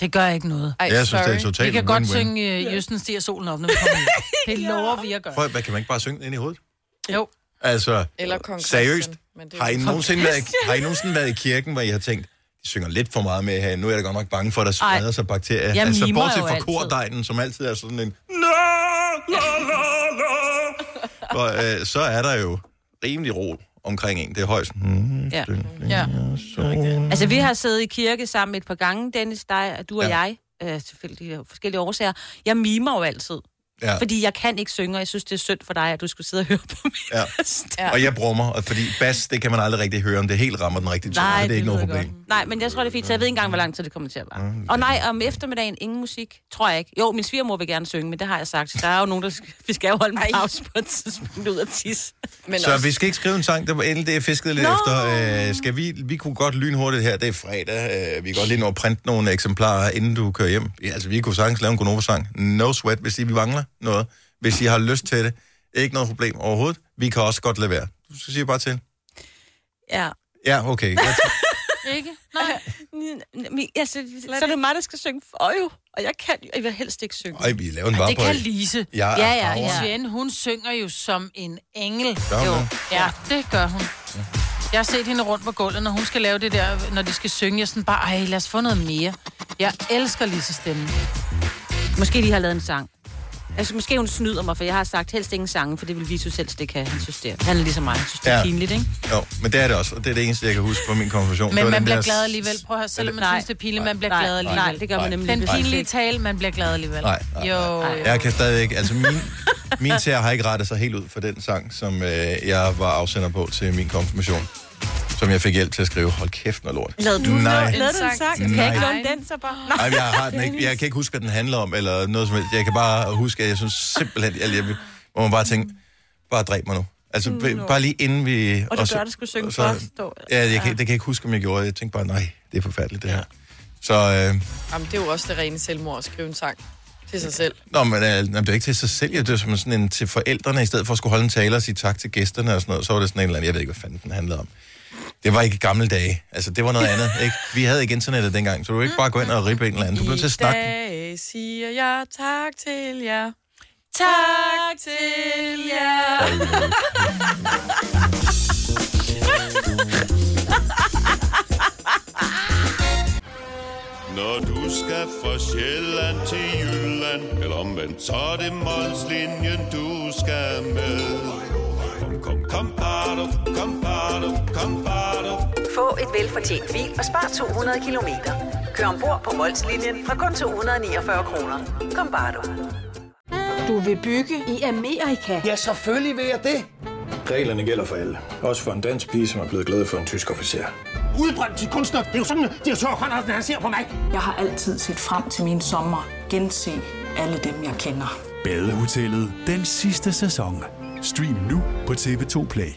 Speaker 3: Det gør ikke noget.
Speaker 4: Ej,
Speaker 1: Jeg synes,
Speaker 4: sorry.
Speaker 1: det er totalt
Speaker 3: Vi kan godt
Speaker 1: win-win.
Speaker 3: synge øh, Jøsten stiger solen op, når vi kommer hjem. Det lover vi at gøre.
Speaker 1: Prøv, hvad, kan man ikke bare synge ind i hovedet?
Speaker 3: Jo.
Speaker 1: Altså,
Speaker 4: Eller
Speaker 1: seriøst,
Speaker 4: Christian, men det er
Speaker 1: har I, nogensinde været, har I nogensinde været i kirken, hvor I har tænkt, de synger lidt for meget med her, nu er jeg da godt nok bange for, at der spreder
Speaker 2: Ej.
Speaker 1: sig bakterier.
Speaker 2: Jeg
Speaker 1: altså, bortset fra kordegnen, som altid er sådan en... La, la, la, la. Og, øh, så er der jo rimelig ro omkring en. Det er højst. Mm,
Speaker 2: Ja.
Speaker 3: Ja.
Speaker 2: Altså, vi har siddet i kirke sammen et par gange, Dennis, dig, du og
Speaker 1: Ja.
Speaker 2: jeg, øh, selvfølgelig forskellige årsager. Jeg mimer jo altid,
Speaker 1: Ja.
Speaker 2: fordi jeg kan ikke synge, og jeg synes, det er synd for dig, at du skulle sidde og høre på mig.
Speaker 1: Ja.
Speaker 4: Ja.
Speaker 1: Og jeg brummer, og fordi bas, det kan man aldrig rigtig høre, om det helt rammer den rigtige tone.
Speaker 2: Nej,
Speaker 1: det er ikke noget problem.
Speaker 2: jeg godt. Nej, men jeg tror, det er fint, så jeg ved ikke engang, hvor lang tid det kommer til at være. Og nej, om eftermiddagen ingen musik, tror jeg ikke. Jo, min svigermor vil gerne synge, men det har jeg sagt. Der er jo nogen, der skal, vi skal jo holde en pause på et tidspunkt ud af tis.
Speaker 4: Men
Speaker 1: Så
Speaker 4: også,
Speaker 1: vi skal ikke skrive en sang, der var endelig det, jeg fiskede lidt
Speaker 2: Nå!
Speaker 1: efter. Øh, skal vi, vi kunne godt lynhurtigt her, det er fredag. Øh, vi kan godt lige nå at printe nogle eksemplarer, inden du kører hjem. Ja, altså, vi kunne sagtens lave en Gonova-sang. No sweat, hvis I vi mangler noget. Hvis I har lyst til det. Ikke noget problem overhovedet. Vi kan også godt lade være. Du skal sige bare til.
Speaker 2: Ja.
Speaker 1: Ja, okay. Jeg
Speaker 3: Ikke? Nej.
Speaker 2: Altså, så er det mig, der skal synge for jo. Og jeg kan jeg vil helst ikke synge.
Speaker 1: Ej, vi laver den bare
Speaker 3: Det kan Lise.
Speaker 2: Ja, ja, ja.
Speaker 3: Svend, hun synger jo som en engel.
Speaker 1: Gør hun
Speaker 3: jo. Ja, det gør hun. Jeg har set hende rundt på gulvet, når hun skal lave det der, når de skal synge. Jeg er sådan bare, ej, lad os få noget mere. Jeg elsker Lise stemme.
Speaker 2: Måske de har lavet en sang. Altså, måske hun snyder mig, for jeg har sagt helst ingen sange, for det vil Vitus helst ikke have. Han synes, det er, han er ligesom mig. Han synes, det er
Speaker 1: Ja.
Speaker 2: pinligt, ikke?
Speaker 1: Jo, men det er det også, og det er det eneste, jeg kan huske fra min konfirmation.
Speaker 3: Men man bliver
Speaker 1: der-
Speaker 3: glad alligevel. Prøv at høre, selvom man
Speaker 2: Nej.
Speaker 3: synes, det er pinligt, man bliver
Speaker 2: Nej,
Speaker 3: glad alligevel.
Speaker 2: Nej, det gør man
Speaker 1: Nej.
Speaker 2: nemlig.
Speaker 3: Den pinlige tale, man bliver glad alligevel.
Speaker 1: Nej, nej,
Speaker 3: jo,
Speaker 1: nej.
Speaker 3: jo.
Speaker 1: Jeg kan stadigvæk, altså min, min tæer har ikke rettet sig helt ud for den sang, som øh, jeg var afsender på til min konfirmation. Som jeg fik hjælp til at skrive. Hold kæft, noget lort.
Speaker 2: Lavede du
Speaker 1: Nej.
Speaker 2: Lavede du en sang? Kan jeg ikke låne den så bare? Nej.
Speaker 1: Jeg, har den ikke, jeg kan ikke huske, hvad den handler om, eller noget som helst. Jeg kan bare huske, at jeg synes simpelthen, at jeg, hvor man bare tænker, bare dræb mig nu. Altså, no. bare lige inden vi...
Speaker 2: Og du
Speaker 1: så-
Speaker 2: gør det, skulle synge
Speaker 1: så-
Speaker 2: først. dog.
Speaker 1: Ja, jeg kan, det kan jeg ikke huske, om jeg gjorde. Jeg tænkte bare, nej, det er forfærdeligt, det her. Så, øh,
Speaker 4: Jamen, det er jo også det rene selvmord at skrive en sang til sig selv.
Speaker 1: nå, men øh, det er ikke til sig selv, det er som sådan en til forældrene, i stedet for at skulle holde en tale og sige tak til gæsterne og sådan noget, så var det sådan en eller anden, jeg ved ikke, hvad fanden den handlede om. Det var ikke gamle dage. Altså, det var noget andet. Ikke? Vi havde ikke internettet dengang, så du kunne ikke bare gå ind og rippe en eller anden. Du blev til at
Speaker 4: I
Speaker 1: snakke.
Speaker 4: dag siger jeg tak til jer.
Speaker 3: Tak til jer.
Speaker 6: Når du skal fra Sjælland til Jylland Eller omvendt, så er det Molslinjen, du skal med Kom, kom, kom, bado, kom, bado.
Speaker 7: Få et velfortjent bil og spar 200 kilometer. Kør ombord på Molslinjen fra kun 249 kroner. Kom bare du.
Speaker 8: Du vil bygge i Amerika?
Speaker 9: Ja, selvfølgelig vil jeg det. Reglerne gælder for alle. Også for en dansk pige, som er blevet glad for en tysk officer.
Speaker 10: Udbrændt til kunstner. Det er jo sådan, at de har tørt, han ser på mig.
Speaker 8: Jeg har altid set frem til min sommer. Gense alle dem, jeg kender.
Speaker 11: Badehotellet den sidste sæson. Stream nu på TV2 Play.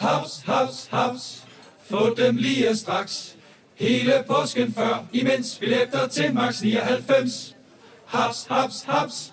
Speaker 12: Haps, haps, haps. Få dem lige straks. Hele påsken før, imens billetter til max 99. Haps, haps, haps.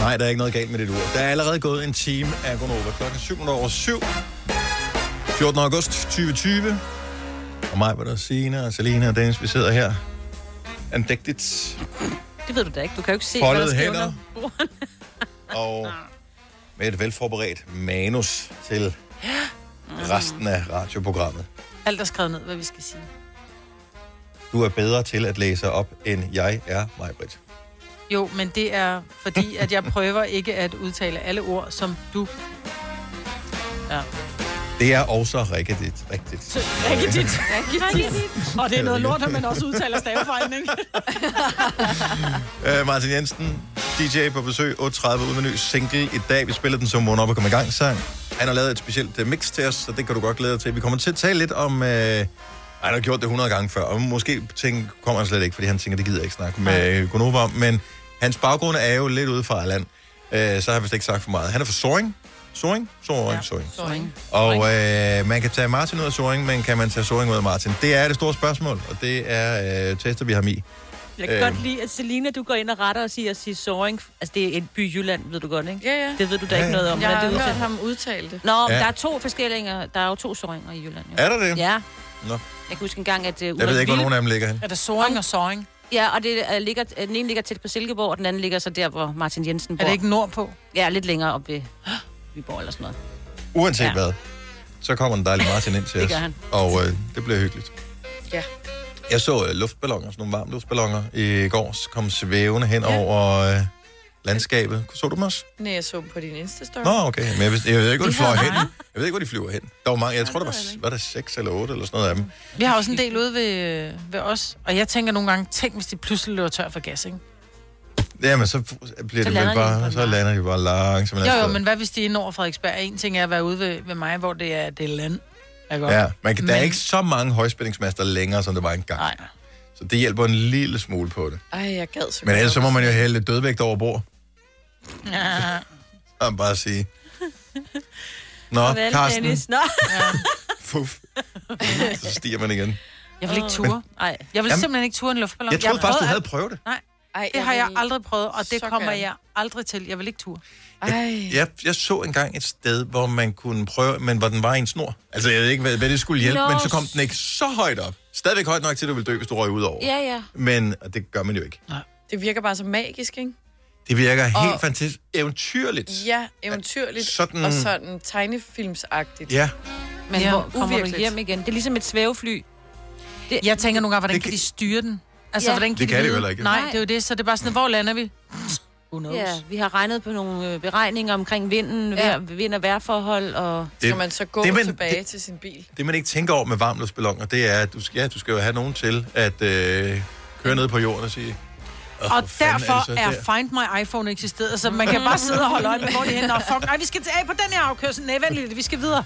Speaker 1: Nej, der er ikke noget galt med dit ur. Der er allerede gået en time af Gonova. Klokken 7 over 7. 14. august 2020. Og mig, var der Signe og Selina og Dennis, vi sidder her. Andægtigt.
Speaker 2: Det ved du da ikke. Du kan jo ikke se,
Speaker 1: Foldede
Speaker 2: hvad der
Speaker 1: hænder. Og med et velforberedt manus til resten af radioprogrammet.
Speaker 3: Alt er skrevet ned, hvad vi skal sige.
Speaker 1: Du er bedre til at læse op, end jeg er, Majbrit.
Speaker 3: Jo, men det er fordi, at jeg prøver ikke at udtale alle ord, som du. Ja.
Speaker 1: Det er også rigtigt. rigtigt.
Speaker 3: Rigtigt. Rigtigt. Og det er noget lort, at man også udtaler stavefejlen, ikke?
Speaker 1: Uh, Martin Jensen, DJ på besøg, 8.30 uden ny single i dag. Vi spiller den som morgen op og kommer i gang sang. Han har lavet et specielt uh, mix til os, så det kan du godt glæde dig til. Vi kommer til at tale lidt om... Uh, ej, han har gjort det 100 gange før, og måske tænker, kommer han slet ikke, fordi han tænker, det gider jeg ikke snakke med Gunova om. Men hans baggrund er jo lidt ude fra land, uh, så har jeg vist ikke sagt for meget. Han er fra Soring. Soring? Soring, ja. Soring.
Speaker 3: Soring.
Speaker 1: Og øh, man kan tage Martin ud af Soring, men kan man tage Soring ud af Martin? Det er det store spørgsmål, og det er øh, tester, vi har med i.
Speaker 2: Jeg kan
Speaker 1: Øhm.
Speaker 2: godt lide, at Selina, du går ind og retter og siger, at sige Soring. Altså, det er en by i Jylland, ved du godt, ikke?
Speaker 4: Ja, ja.
Speaker 2: Det ved du da
Speaker 1: Ja,
Speaker 2: ikke
Speaker 1: ja.
Speaker 2: noget om.
Speaker 4: Jeg har
Speaker 2: det
Speaker 4: hørt ham udtale det.
Speaker 2: Nå,
Speaker 1: Ja.
Speaker 2: der er to forskellige, der er jo to Soringer i Jylland. Jo.
Speaker 1: Er der det?
Speaker 2: Ja.
Speaker 1: Nå.
Speaker 2: Jeg kan huske en gang, at... Uh,
Speaker 1: Jeg ved ikke, hvor nogen af dem ligger hen.
Speaker 3: Er der soring og soring?
Speaker 2: Ja, og det uh, ligger, uh, den ene ligger tæt på Silkeborg, og den anden ligger så der, hvor Martin Jensen bor.
Speaker 3: Er det ikke nordpå?
Speaker 2: Ja, lidt længere op ved Viborg eller sådan noget.
Speaker 1: Uanset ja. Hvad, så kommer den dejlige Martin ind til
Speaker 2: Det
Speaker 1: os.
Speaker 2: gør han.
Speaker 1: Og øh, det bliver hyggeligt.
Speaker 4: Ja.
Speaker 1: Jeg så øh, luftballoner, sådan nogle varme luftballoner, i går kom svævende hen ja. over øh, landskabet. Så du dem også?
Speaker 4: Nej, jeg så dem på din Insta-story.
Speaker 1: Nå, okay. Men jeg, vidste, jeg ved ikke, hvor de
Speaker 4: har
Speaker 1: hen. Jeg ved ikke, hvor de flyver hen. Der var mange. Jeg tror, der var, var der seks eller otte eller sådan noget af dem.
Speaker 3: Vi har også en del ude ved, ved os, og jeg tænker nogle gange, tænk hvis de pludselig løber tør for gas, ikke?
Speaker 1: Jamen, så bliver
Speaker 3: Så
Speaker 1: det vel
Speaker 3: de
Speaker 1: bare, så lander de bare langsomt.
Speaker 3: Jo, jo, men hvad hvis de er inde over Frederiksberg? En ting er at være ude ved, ved mig, hvor det er, det er land. Er godt.
Speaker 1: Ja, man kan, der er
Speaker 3: Men-
Speaker 1: ikke så mange højspændingsmaster længere, som det var engang.
Speaker 3: Nej.
Speaker 1: Så det hjælper en lille smule på det.
Speaker 4: Ej, jeg gad så
Speaker 1: Men ellers så må man jo hælde lidt dødvægt over bord.
Speaker 3: Ja.
Speaker 1: Og bare sige... Nå,
Speaker 2: Farvel,
Speaker 1: Karsten,
Speaker 2: Dennis. Nå.
Speaker 1: Fuf. Så stiger man igen.
Speaker 3: Jeg vil ikke ture.
Speaker 2: Nej.
Speaker 3: Jeg vil
Speaker 1: Jamen,
Speaker 3: simpelthen ikke ture en luftballon.
Speaker 1: Jeg troede
Speaker 3: har
Speaker 1: faktisk, du
Speaker 3: prøvet
Speaker 1: havde prøvet det.
Speaker 3: Nej,
Speaker 4: Ej,
Speaker 3: det
Speaker 4: jeg
Speaker 3: har jeg aldrig prøvet, og det
Speaker 4: så
Speaker 3: kommer
Speaker 4: gerne.
Speaker 3: jeg aldrig til. Jeg vil ikke ture.
Speaker 4: Ej.
Speaker 1: Jeg, jeg så engang et sted, hvor man kunne prøve, men hvor den var i en snor. Altså, jeg ved ikke, hvad, hvad det skulle hjælpe,
Speaker 2: Nå.
Speaker 1: men så kom den ikke så højt op. Stadigvæk højt nok til, at du ville dø, hvis du røg ud over.
Speaker 2: Ja, ja.
Speaker 1: Men og det gør man jo ikke.
Speaker 4: Det virker bare så magisk, ikke?
Speaker 1: Det virker
Speaker 4: Og-
Speaker 1: helt fantastisk. Eventyrligt.
Speaker 4: Ja, eventyrligt.
Speaker 1: Sådan-
Speaker 4: Og sådan tegnefilmsagtigt.
Speaker 1: Ja.
Speaker 2: Men
Speaker 3: Ja,
Speaker 2: hvor kommer du
Speaker 4: uvirkeligt.
Speaker 2: hjem igen? Det er ligesom et svævefly. Det,
Speaker 3: Jeg tænker nogle gange, hvordan
Speaker 1: Det
Speaker 3: kan
Speaker 1: kan-
Speaker 3: de styre den? Altså,
Speaker 2: Ja.
Speaker 3: hvordan kan
Speaker 1: Det
Speaker 3: de
Speaker 1: kan de jo
Speaker 3: vide?
Speaker 1: heller ikke.
Speaker 3: Nej, det er jo det, så det er bare sådan, hvor lander vi? Who knows?
Speaker 2: ja, vi har regnet på nogle øh, beregninger omkring vinden,
Speaker 4: Ja.
Speaker 2: vind- og vejrforhold, og...
Speaker 4: Skal man så gå
Speaker 1: det,
Speaker 4: det,
Speaker 1: man-
Speaker 4: tilbage
Speaker 1: det-
Speaker 4: til sin bil?
Speaker 1: Det, man ikke tænker over med varmluftsballoner, det er, at du skal, ja, du skal jo have nogen til at øh, køre ned på jorden og sige... "Åh,
Speaker 3: Og derfor
Speaker 1: så
Speaker 3: er
Speaker 1: der?"
Speaker 3: Find My iPhone eksisteret, så man kan bare sidde og holde øje med, hvor de er henne. Og fuck, nej, vi skal til af på den her afkørsel. Nej, vent lidt, vi skal videre.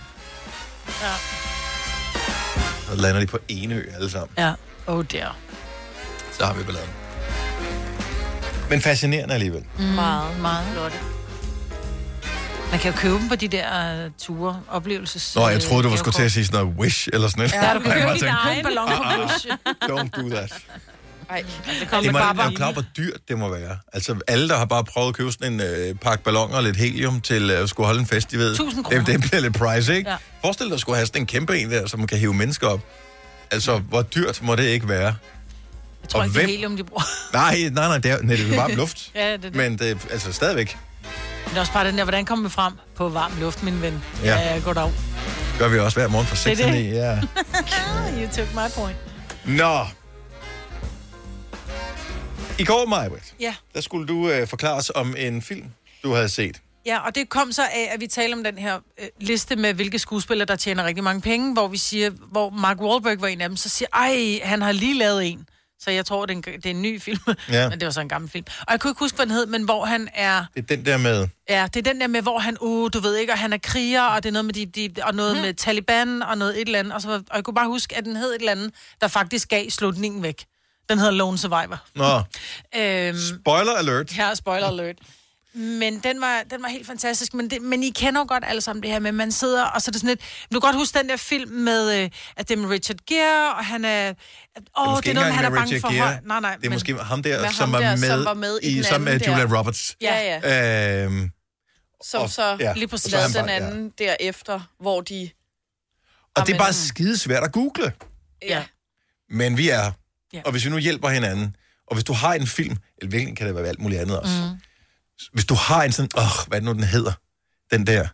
Speaker 1: Så lander de på Enø alle sammen.
Speaker 3: Ja, oh dear.
Speaker 1: Så har vi balladen. Men fascinerende alligevel.
Speaker 3: Mm, meget, meget. Flotte. Man kan jo købe dem på de der uh, ture, oplevelses...
Speaker 1: Nå, jeg troede, du var skulle til at sige sådan noget Wish eller sådan noget.
Speaker 3: Ja, du kan købe din egen ballon på
Speaker 1: "Ah, ah,
Speaker 3: Wish.
Speaker 1: Don't do that.
Speaker 4: Ej,
Speaker 3: det
Speaker 1: Det må, er jo klar, hvor dyrt det må være. Altså, alle, der har bare prøvet at købe sådan en øh, pakke balloner og lidt helium til øh, at skulle holde en fest, de ved.
Speaker 3: 1000
Speaker 1: det, det bliver lidt price, ikke?
Speaker 3: Ja.
Speaker 1: Forestil dig at skulle have sådan en kæmpe en der, som man kan hive mennesker op. Altså, hvor dyrt må det ikke være?
Speaker 3: Jeg tror
Speaker 1: Og
Speaker 3: ikke, det er
Speaker 1: hvem-
Speaker 3: helium, de bruger.
Speaker 1: Nej, nej, nej, det er, nej, det er bare luft.
Speaker 3: ja, det det.
Speaker 1: Men det er altså stadigvæk.
Speaker 3: Men det er også bare den der, hvordan kommer vi frem på varm luft, min ven?
Speaker 1: Ja.
Speaker 3: ja goddag.
Speaker 1: Gør vi også hver morgen fra 6
Speaker 3: Det er
Speaker 1: til
Speaker 3: det.
Speaker 1: 9. Ja.
Speaker 3: you took my point.
Speaker 1: Nå. I går, Majbrit,
Speaker 3: Ja.
Speaker 1: der skulle du øh, forklare os om en film, du havde set.
Speaker 3: Ja, og det kom så af, at vi taler om den her øh, liste med, hvilke skuespillere, der tjener rigtig mange penge, hvor vi siger, hvor Mark Wahlberg var en af dem, så siger ej, han har lige lavet en. Så jeg tror, det er en, det er en ny film.
Speaker 1: Ja.
Speaker 3: men det var så en gammel film. Og jeg kunne ikke huske, hvad den hed, men hvor han er...
Speaker 1: Det er den der med...
Speaker 3: Ja, det er den der med, hvor han, uh, du ved ikke, og han er kriger, og det er noget med, de, de, og noget med Taliban, og noget et eller andet. Og, så, og jeg kunne bare huske, at den hed et eller andet, der faktisk gav slutningen væk. Den hedder Lone Survivor.
Speaker 1: Nå,
Speaker 3: Øhm,
Speaker 1: spoiler alert.
Speaker 3: Ja, spoiler alert. Men den var, den var helt fantastisk. Men, det, men I kender jo godt alle sammen det her med, man sidder, og så er det sådan lidt... Du kan godt huske den der film med, øh, at det er med Richard Gere, og han er... Åh, det er,
Speaker 1: måske ikke
Speaker 3: noget, han er bange
Speaker 1: Richard
Speaker 3: for
Speaker 1: Gere.
Speaker 3: høj. Nej, nej.
Speaker 1: Det er
Speaker 3: men,
Speaker 1: måske ham der,
Speaker 4: med
Speaker 1: som,
Speaker 4: ham
Speaker 1: var
Speaker 4: der,
Speaker 1: med
Speaker 4: som var med i
Speaker 1: i,
Speaker 4: den
Speaker 1: sammen med
Speaker 4: anden
Speaker 1: Julia
Speaker 4: der.
Speaker 1: Roberts.
Speaker 4: Ja, ja.
Speaker 1: Øhm,
Speaker 4: Som
Speaker 1: Og-
Speaker 4: så
Speaker 1: ja.
Speaker 4: lige præcis lavede den
Speaker 1: bare-
Speaker 4: anden derefter, hvor de...
Speaker 1: og det er bare skidesvært at google.
Speaker 4: Ja.
Speaker 1: Men vi er.
Speaker 3: Ja.
Speaker 1: Og hvis vi nu hjælper hinanden, og hvis du har en film, eller hvilken kan det være alt muligt andet også.
Speaker 3: Mm.
Speaker 1: Hvis du har en sådan, åh, hvad er det nu, den hedder? Den der.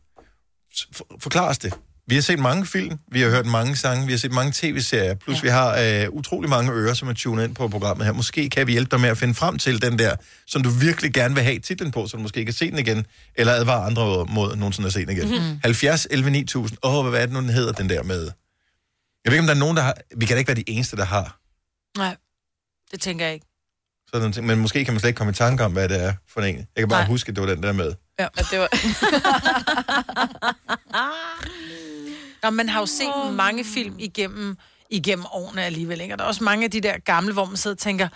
Speaker 1: For, forklar os det. Vi har set mange film, vi har hørt mange sange, vi har set mange tv-serier, plus ja. vi har øh, utrolig mange ører, som er tunet ind på programmet her. Måske kan vi hjælpe dig med at finde frem til den der, som du virkelig gerne vil have titlen på, så du måske kan se den igen, eller advare andre mod nogensinde at se den igen. Mm-hmm. 70 11 9000. Åh, hvad er det nu, den hedder, den der med? Jeg ved ikke, om der er nogen, der har... Vi kan da ikke være de eneste, der har.
Speaker 3: Nej, det tænker jeg ikke.
Speaker 1: Sådan nogle ting. Men måske kan man slet ikke komme i tanke om, hvad det er for en. Jeg kan bare
Speaker 3: Nej.
Speaker 1: huske, at det var den der med.
Speaker 3: Ja. At det var... Nå, man har jo set oh. mange film igennem, igennem årene alligevel, ikke? Og der er også mange af de der gamle, hvor man sidder og tænker,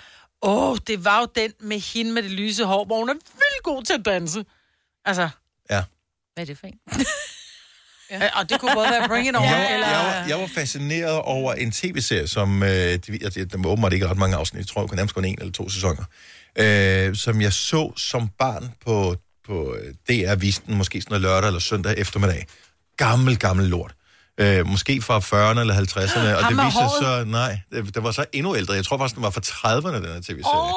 Speaker 3: åh, oh, det var jo den med hende med det lyse hår, hvor hun er vildt god til at danse. Altså,
Speaker 1: Ja.
Speaker 2: Hvad er det for en?
Speaker 3: ja. og det kunne både være Bring It On,
Speaker 1: Jeg,
Speaker 3: eller...
Speaker 1: jeg, var, jeg var fascineret over en tv-serie, som... Øh, de, der var åbenbart ikke ret mange afsnit. Jeg tror, det kunne nærmest kun en eller to sæsoner. Øh, som jeg så som barn på, på øh, DR Visten, måske sådan noget lørdag eller søndag eftermiddag. Gammel, gammel lort. Øh, måske fra 40'erne eller 50'erne. Og det viste så... Nej, det, det var så endnu ældre. Jeg tror faktisk, den var fra 30'erne, den her tv-serie.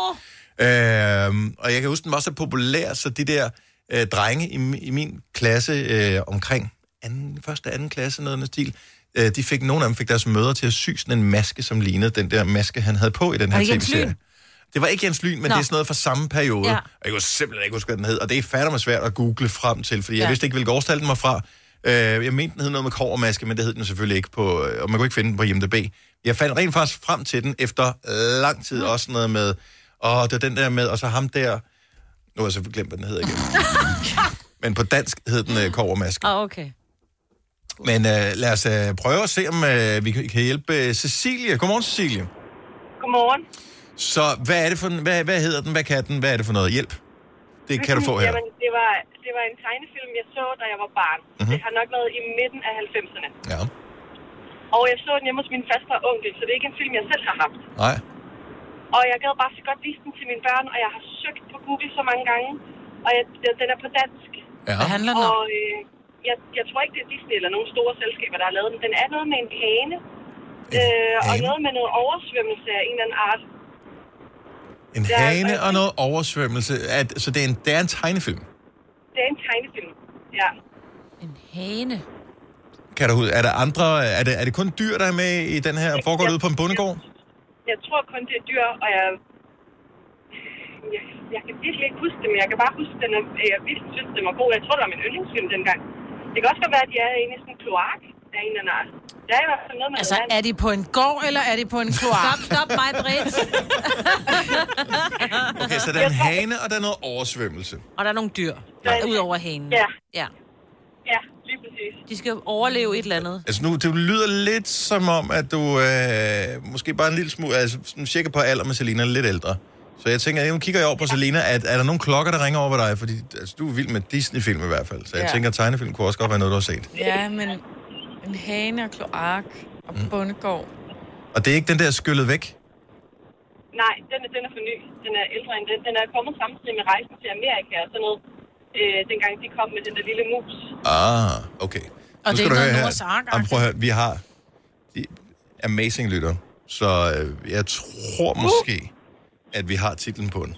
Speaker 1: Øhm, og jeg kan huske, den var så populær, så de der øh, drenge i, i min klasse øh, omkring anden, første anden klasse, noget af stil, øh, de fik, nogle af dem fik deres mødre til at sy sådan en maske, som lignede den der maske, han havde på i den
Speaker 3: Var
Speaker 1: her tv-serie. Det var ikke Jens Lyn, men
Speaker 3: Nå.
Speaker 1: det er sådan noget fra samme periode.
Speaker 3: Ja.
Speaker 1: Og jeg kunne simpelthen ikke huske, hvad den hed. Og det er fandme svært at google frem til, fordi jeg
Speaker 3: Ja.
Speaker 1: vidste ikke, hvilket årstal den var fra. Øh, jeg mente, den hed noget med kovermaske, men det hed den selvfølgelig ikke på, øh, og man kunne ikke finde den på IMDb. Jeg fandt rent faktisk frem til den efter lang tid,
Speaker 3: Mm.
Speaker 1: også noget med, og det er den der med, og så ham der, nu har jeg så glemt, hvad den hedder igen. men på dansk hed den øh, kovermaske.
Speaker 2: Ah, okay.
Speaker 1: Men øh, lad os øh, prøve at se, om øh, vi kan hjælpe øh, Cecilie. Godmorgen, Cecilie.
Speaker 13: Godmorgen.
Speaker 1: Så hvad er det for, en- hvad, hvad hedder den, hvad kan den, hvad er det for noget hjælp? Det kan du få her.
Speaker 13: Jamen, det var, det var en tegnefilm, jeg så, da jeg var barn.
Speaker 1: Mhm.
Speaker 13: Mm-hmm. Det har nok været i midten af 90'erne.
Speaker 1: Ja.
Speaker 13: Og jeg så den hjemme hos min faste onkel, så det er ikke en film, jeg selv har haft.
Speaker 1: Nej.
Speaker 13: Og jeg gad bare så godt vise den til mine børn, og jeg har søgt på Google så mange gange. Og jeg, den er på dansk.
Speaker 1: Ja.
Speaker 3: Hvad handler den om?
Speaker 13: Og øh, jeg, jeg tror ikke, det er Disney eller nogle store selskaber, der har lavet den. Den er noget med en hane. Øh, og
Speaker 1: hane?
Speaker 13: noget med noget oversvømmelse af en eller anden art.
Speaker 1: En
Speaker 13: Ja,
Speaker 1: hane
Speaker 13: og-
Speaker 1: og noget oversvømmelse. At, så det er, en, det er en tegnefilm.
Speaker 13: Det er en tegnefilm. Ja.
Speaker 2: Hane.
Speaker 1: Kan du, er, der andre, er, det, er det kun dyr, der er med i den her? Foregår det ude på en bondegård?
Speaker 13: Jeg tror kun, det er dyr, og jeg... Jeg, jeg kan virkelig ikke huske det, men jeg kan bare huske, at den er, jeg virkelig synes, den var god. Jeg tror, det var min yndlingsfilm dengang. Det kan også godt være, at de er inde i sådan en kloak af en eller anden art. Der er i hvert fald noget med
Speaker 3: Altså,
Speaker 13: noget
Speaker 3: er de på en gård, eller er de på en kloak?
Speaker 2: Stop, stop mig, Britt.
Speaker 1: Okay, så der er en hane, og der er noget oversvømmelse.
Speaker 2: Og der er nogle dyr,
Speaker 13: Der er-
Speaker 2: ud over hanen.
Speaker 13: Ja.
Speaker 2: ja.
Speaker 13: Ja, lige præcis.
Speaker 2: De skal overleve et eller andet.
Speaker 1: Altså nu, det lyder lidt som om, at du øh, måske bare en lille smule, altså sådan cirka på alder med Selina, lidt ældre. Så jeg tænker, nu kigger jeg over på Selina, at er der nogle klokker, der ringer over ved dig? Fordi altså, du er vild med Disney-film i hvert fald. Så jeg
Speaker 4: Ja.
Speaker 1: tænker, at tegnefilm kunne også godt være noget, du har set.
Speaker 4: Ja, men en hane og kloak og
Speaker 1: Mm.
Speaker 4: bondegård.
Speaker 1: Og det er ikke den der skyllet væk?
Speaker 13: Nej, den er, den er for ny. Den er ældre end den. Den er kommet samtidig med rejsen til Amerika og sådan noget. Øh, dengang de kom med den der lille mus.
Speaker 1: Ah, okay.
Speaker 3: Og
Speaker 1: Nu
Speaker 3: det er
Speaker 1: skal du
Speaker 3: noget. Noahs Ark,
Speaker 1: prøv at høre. Vi har de amazing lytter, så øh, jeg tror måske, at vi har titlen på den.